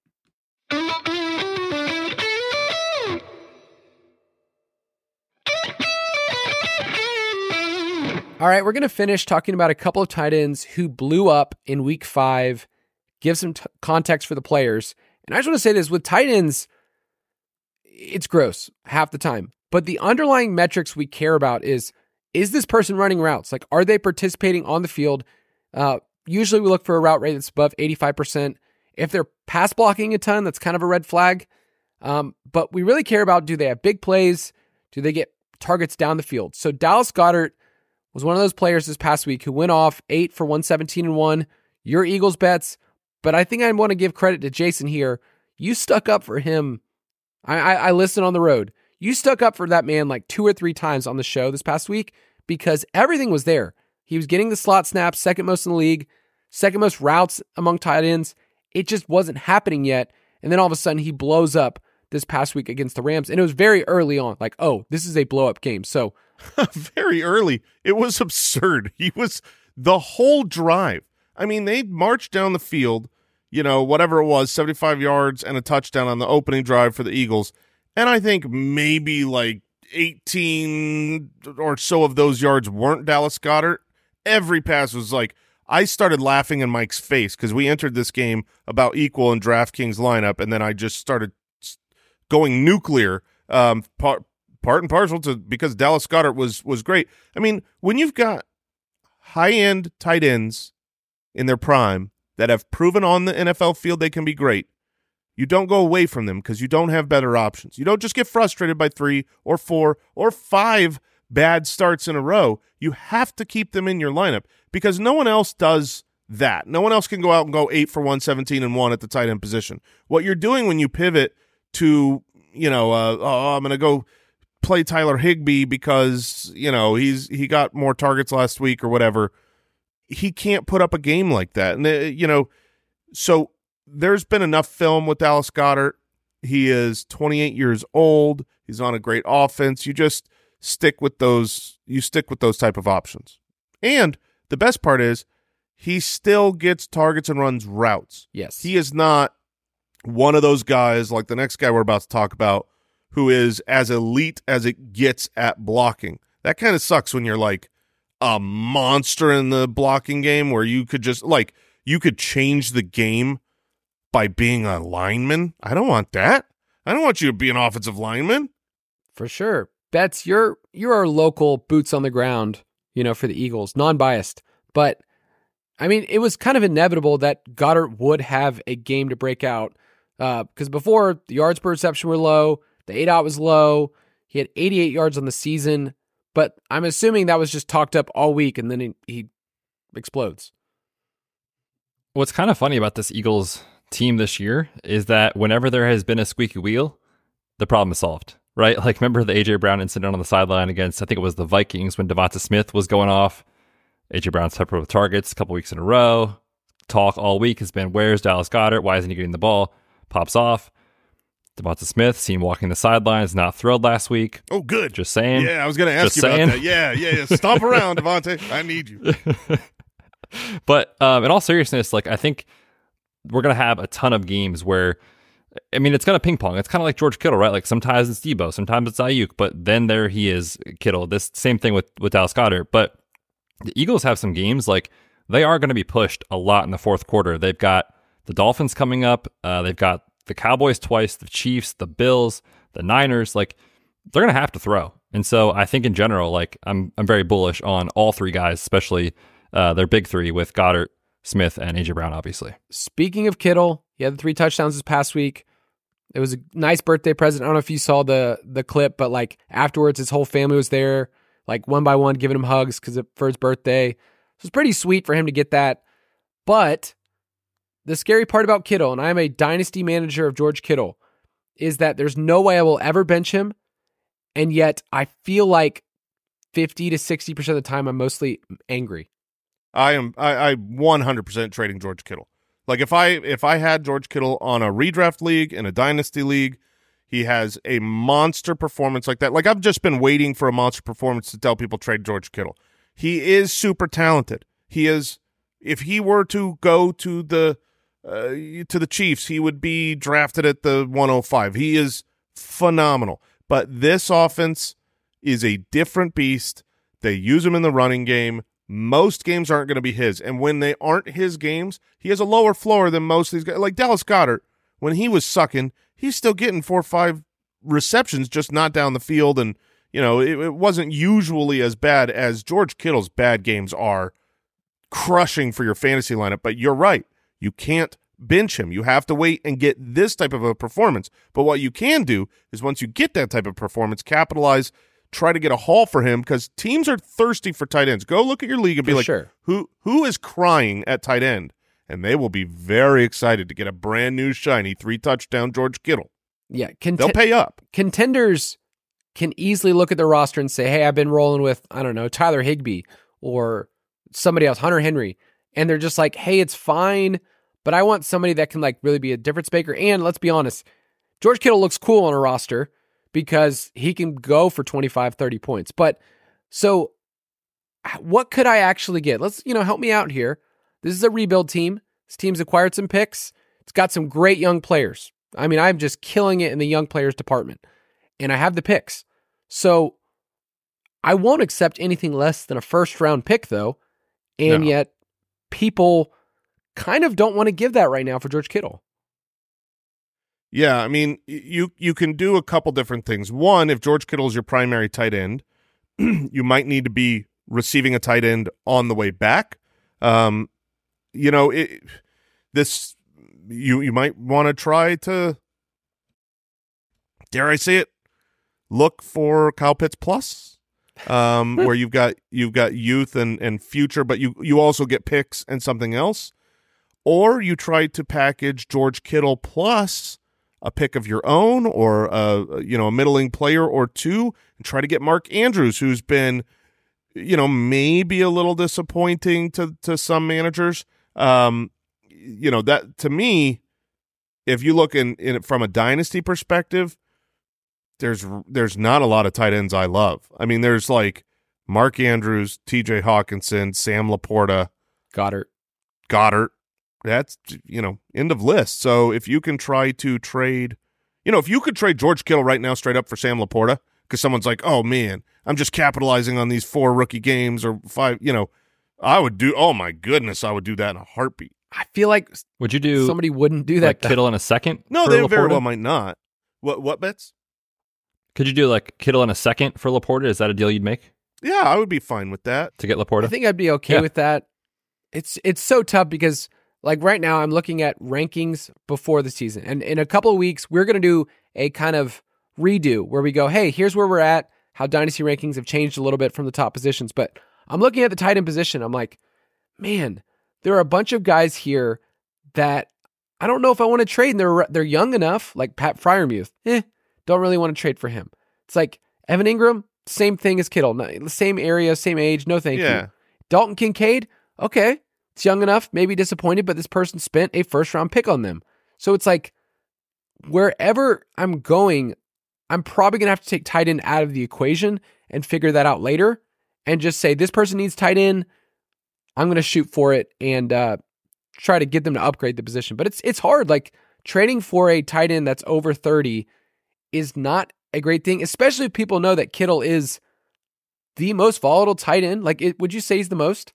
S2: All right, we're going to finish talking about a couple of tight ends who blew up in week five, give some t- context for the players. And I just want to say this with tight ends, it's gross half the time. But the underlying metrics we care about is is this person running routes? Like, are they participating on the field? Uh, usually we look for a route rate that's above 85%. If they're pass blocking a ton, that's kind of a red flag. Um, but we really care about do they have big plays? Do they get targets down the field? So Dallas Goedert was one of those players this past week who went off eight for 117 and one. Your Eagles Betz, but I think I want to give credit to Jason here. You stuck up for him. I, I, I listened on the road. You stuck up for that man like two or three times on the show this past week because everything was there. He was getting the slot snaps, second most in the league, second most routes among tight ends. It just wasn't happening yet. And then all of a sudden he blows up this past week against the Rams, and it was very early on. Like, oh, this is a blow up game. So
S3: very early. It was absurd. He was the whole drive. I mean, they marched down the field, you know, whatever it was, 75 yards and a touchdown on the opening drive for the Eagles. And I think maybe like 18 or so of those yards weren't Dallas Goedert. Every pass was like, I started laughing in Mike's face because we entered this game about equal in DraftKings lineup, and then I just started going nuclear. Um, part part and parcel to because Dallas Goedert was was great. I mean, when you've got high end tight ends in their prime that have proven on the NFL field they can be great, you don't go away from them because you don't have better options. You don't just get frustrated by three or four or five bad starts in a row. You have to keep them in your lineup because no one else does that. No one else can go out and go eight for 117 and one at the tight end position. What you're doing when you pivot to, you know, uh, oh, I'm going to go play Tyler Higbee because, you know, he's he got more targets last week or whatever. He can't put up a game like that. And, uh, you know, so there's been enough film with Dallas Goedert. He is 28 years old. He's on a great offense. You just stick with those you stick with those type of options. And the best part is he still gets targets and runs routes.
S2: yes,
S3: He is not one of those guys like the next guy we're about to talk about who is as elite as it gets at blocking. That kind of sucks when you're like a monster in the blocking game where you could just like you could change the game by being a lineman. I don't want that. I don't want you to be an offensive lineman.
S2: for sure. Betz, you're you're our local boots on the ground, you know, for the Eagles, non-biased. But I mean, it was kind of inevitable that Goedert would have a game to break out uh, because before the yards per reception were low, the aDOT was low. He had 88 yards on the season, but I'm assuming that was just talked up all week, and then he, he explodes.
S4: What's kind of funny about this Eagles team this year is that whenever there has been a squeaky wheel, the problem is solved, right? Like, remember the AJ Brown incident on the sideline against, I think it was the Vikings when DeVonta Smith was going off. AJ Brown's peppered with targets a couple weeks in a row. Talk all week has been, where's Dallas Goedert? Why isn't he getting the ball? Pops off. DeVonta Smith, seen walking the sidelines, not thrilled last week.
S3: Oh, good.
S4: Just saying.
S3: yeah, I was going to ask
S4: Just
S3: you
S4: saying.
S3: about that. Yeah, yeah, yeah. Stomp around, DeVonta. I need you.
S4: But um, in all seriousness, like I think we're gonna have a ton of games where, I mean, it's gonna ping pong. It's kind of like George Kittle, right? Like sometimes it's Deebo, sometimes it's Aiyuk, but then there he is, Kittle. This same thing with with Dallas Goedert. But the Eagles have some games like they are going to be pushed a lot in the fourth quarter. They've got the Dolphins coming up. Uh, they've got the Cowboys twice, the Chiefs, the Bills, the Niners. Like they're going to have to throw. And so I think in general, like I'm I'm very bullish on all three guys, especially uh, their big three with Goedert, Smith, and AJ Brown. Obviously,
S2: Speaking of Kittle, he had three touchdowns this past week. It was a nice birthday present. I don't know if you saw the the clip, but like afterwards, his whole family was there, like one by one, giving him hugs because for his birthday. It was pretty sweet for him to get that. But the scary part about Kittle, and I am a dynasty manager of George Kittle, is that there's no way I will ever bench him, and yet I feel like fifty to sixty percent of the time I'm mostly angry.
S3: I am I, I 100% trading George Kittle. Like if I if I had George Kittle on a redraft league in a dynasty league, he has a monster performance like that. Like I've just been waiting for a monster performance to tell people trade George Kittle. He is super talented. He is if he were to go to the uh, to the Chiefs, he would be drafted at the 105. He is phenomenal. But this offense is a different beast. They use him in the running game. Most games aren't going to be his. And when they aren't his games, he has a lower floor than most of these guys. Like Dallas Goedert, when he was sucking, he's still getting four or five receptions, just not down the field. And, you know, it, it wasn't usually as bad as George Kittle's bad games are crushing for your fantasy lineup. But you're right. You can't bench him. You have to wait and get this type of a performance. But what you can do is once you get that type of performance, capitalize, try to get a haul for him because teams are thirsty for tight ends. Go look at your league and be
S2: For
S3: like,
S2: sure.
S3: who who is crying at tight end? And they will be very excited to get a brand new shiny three touchdown George Kittle.
S2: Yeah,
S3: They'll pay up.
S2: contenders can easily look at their roster and say, "Hey, I've been rolling with I don't know Tyler Higbee or somebody else, Hunter Henry," and they're just like, "Hey, it's fine, but I want somebody that can like really be a difference maker." And let's be honest, George Kittle looks cool on a roster because he can go for 25, 30 points. But so what could I actually get? Let's, you know, help me out here. This is a rebuild team. This team's acquired some picks. It's got some great young players. I mean, I'm just killing it in the young players department. And I have the picks. So I won't accept anything less than a first round pick, though. And
S3: No.
S2: yet people kind of don't want to give that right now for George Kittle.
S3: Yeah, I mean, you you can do a couple different things. One, if George Kittle is your primary tight end, you might need to be receiving a tight end on the way back. Um, you know, it, this you you might want to try to dare I say it, look for Kyle Pitts plus, um, where you've got you've got youth and and future, but you you also get picks and something else, or you try to package George Kittle plus a pick of your own or a you know a middling player or two and try to get Mark Andrews who's been you know maybe a little disappointing to to some managers. Um you know that to me if you look in, in from a dynasty perspective there's there's not a lot of tight ends I love. I mean there's like Mark Andrews, TJ Hockenson, Sam LaPorta,
S2: Goedert.
S3: Goedert. That's you know end of list. So if you can try to trade, you know, if you could trade George Kittle right now straight up for Sam LaPorta, because someone's like, oh man, I'm just capitalizing on these four rookie games or five, you know, I would do. Oh my goodness, I would do that in a heartbeat.
S2: I feel like
S4: Would you do
S2: somebody wouldn't do that.
S4: like. Kittle in a second?
S3: No,
S4: for
S3: they very well might not. What what Betz?
S4: Could you do like Kittle in a second for LaPorta? Is that a deal you'd make
S3: Yeah, I would be fine with that.
S4: to get LaPorta?
S2: I think I'd be okay
S4: Yeah.
S2: with that. It's it's so tough because like right now I'm looking at rankings before the season. And in a couple of weeks we're going to do a kind of redo where we go, "Hey, here's where we're at, how dynasty rankings have changed a little bit from the top positions." But I'm looking at the tight end position. I'm like, "Man, there are a bunch of guys here that I don't know if I want to trade and they're they're young enough, like Pat Freiermuth. Eh, don't really want to trade for him. It's like Evan Engram, same thing as Kittle, same area, same age, no thank
S3: yeah,
S2: you. Dalton Kincaid, okay, it's young enough, maybe disappointed, but this person spent a first round pick on them. So it's like wherever I'm going, I'm probably gonna have to take tight end out of the equation and figure that out later and just say this person needs tight end. I'm gonna shoot for it and uh, try to get them to upgrade the position. But it's it's hard. Like trading for a tight end that's over 30 is not a great thing, especially if people know that Kittle is the most volatile tight end. Like, it, would you say he's the most?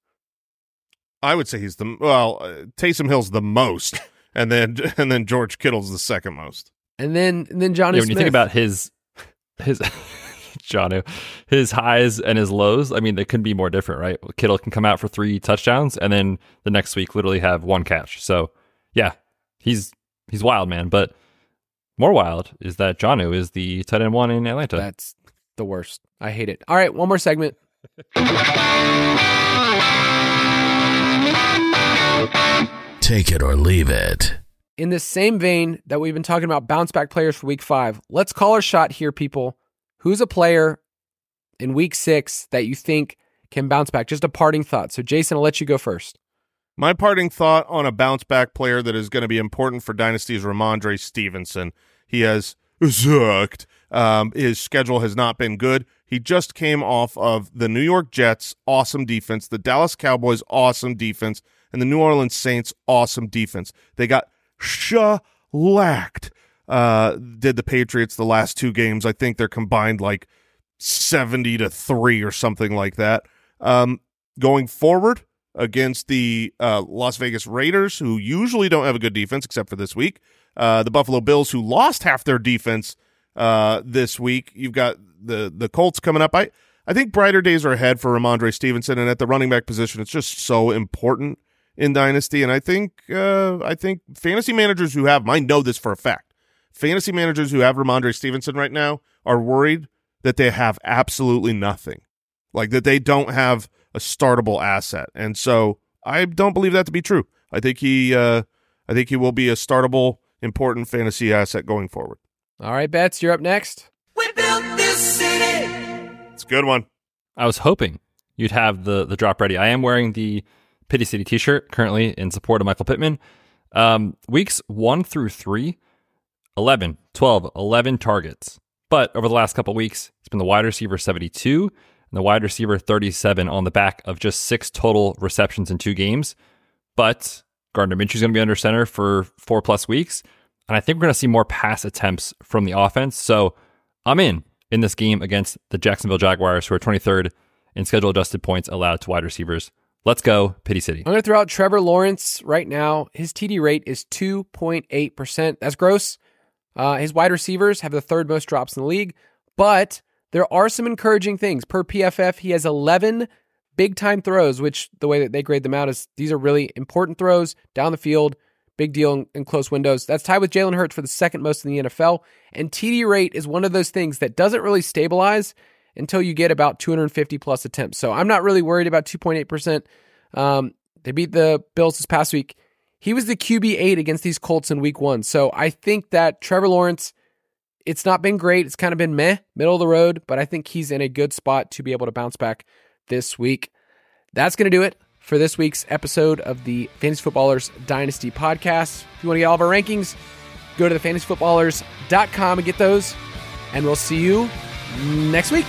S3: I would say he's the well. Uh, Taysom Hill's the most, and then and then George Kittle's the second most.
S2: And then and then Johnny
S4: yeah, when you think about his his Jonnu, his highs and his lows, I mean, they couldn't be more different, right? Kittle can come out for three touchdowns and then the next week literally have one catch. So yeah, he's he's wild, man. But more wild is that Jonnu is the tight end one in Atlanta.
S2: that's the worst. I hate it. All right, one more segment.
S1: Take it or leave it.
S2: In the same vein that we've been talking about bounce back players for week five, let's call our shot here, people. Who's a player in week six that you think can bounce back? Just a parting thought. So, Jason, I'll let you go first.
S3: My parting thought on a bounce back player that is going to be important for Dynasty is Rhamondre Stevenson. He has sucked. Um, his schedule has not been good. He just came off of the New York Jets' awesome defense, the Dallas Cowboys' awesome defense, and the New Orleans Saints' awesome defense. They got shellacked. Uh, did the Patriots the last two games? I think they're combined like seventy to three or something like that. Um, going forward against the uh, Las Vegas Raiders, who usually don't have a good defense except for this week. Uh, the Buffalo Bills, who lost half their defense uh, this week. You've got the the Colts coming up. I I think brighter days are ahead for Rhamondre Stevenson, and at the running back position, it's just so important in Dynasty. And I think uh, I think fantasy managers who have mine know this for a fact. Fantasy managers who have Rhamondre Stevenson right now are worried that they have absolutely nothing, like that they don't have a startable asset, and so I don't believe that to be true. I think he uh, I think he will be a startable, important fantasy asset going forward.
S2: All right, Bets, you're up next.
S3: It's a good one.
S4: I was hoping you'd have the the drop ready. I am wearing the Pity City T-shirt currently in support of Michael Pittman. Um, weeks one through three 11, 12, 11 targets. But over the last couple weeks, it's been the wide receiver 72 and the wide receiver 37 on the back of just six total receptions in two games. But Gardner Minshew is going to be under center for four plus weeks. And I think we're going to see more pass attempts from the offense. So I'm in in this game against the Jacksonville Jaguars, who are 23rd in schedule adjusted points allowed to wide receivers. Let's go, Pity City.
S2: I'm going to throw out Trevor Lawrence right now. His TD rate is 2.8%. That's gross. Uh, his wide receivers have the third most drops in the league, but there are some encouraging things. Per PFF, he has 11 big time throws, which the way that they grade them out is these are really important throws down the field, big deal in, in close windows. That's tied with Jalen Hurts for the second most in the NFL. And TD rate is one of those things that doesn't really stabilize until you get about 250 plus attempts. So I'm not really worried about 2.8%. Um, they beat the Bills this past week. He was the QB eight against these Colts in week one. So I think that Trevor Lawrence, it's not been great. It's kind of been meh, middle of the road, but I think he's in a good spot to be able to bounce back this week. That's going to do it for this week's episode of the Fantasy Footballers Dynasty podcast. If you want to get all of our rankings, go to thefantasyfootballers.com and get those. And we'll see you next week.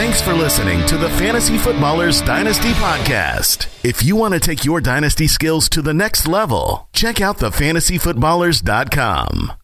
S1: Thanks for listening to the Fantasy Footballers Dynasty Podcast. If you want to take your dynasty skills to the next level, check out thefantasyfootballers.com.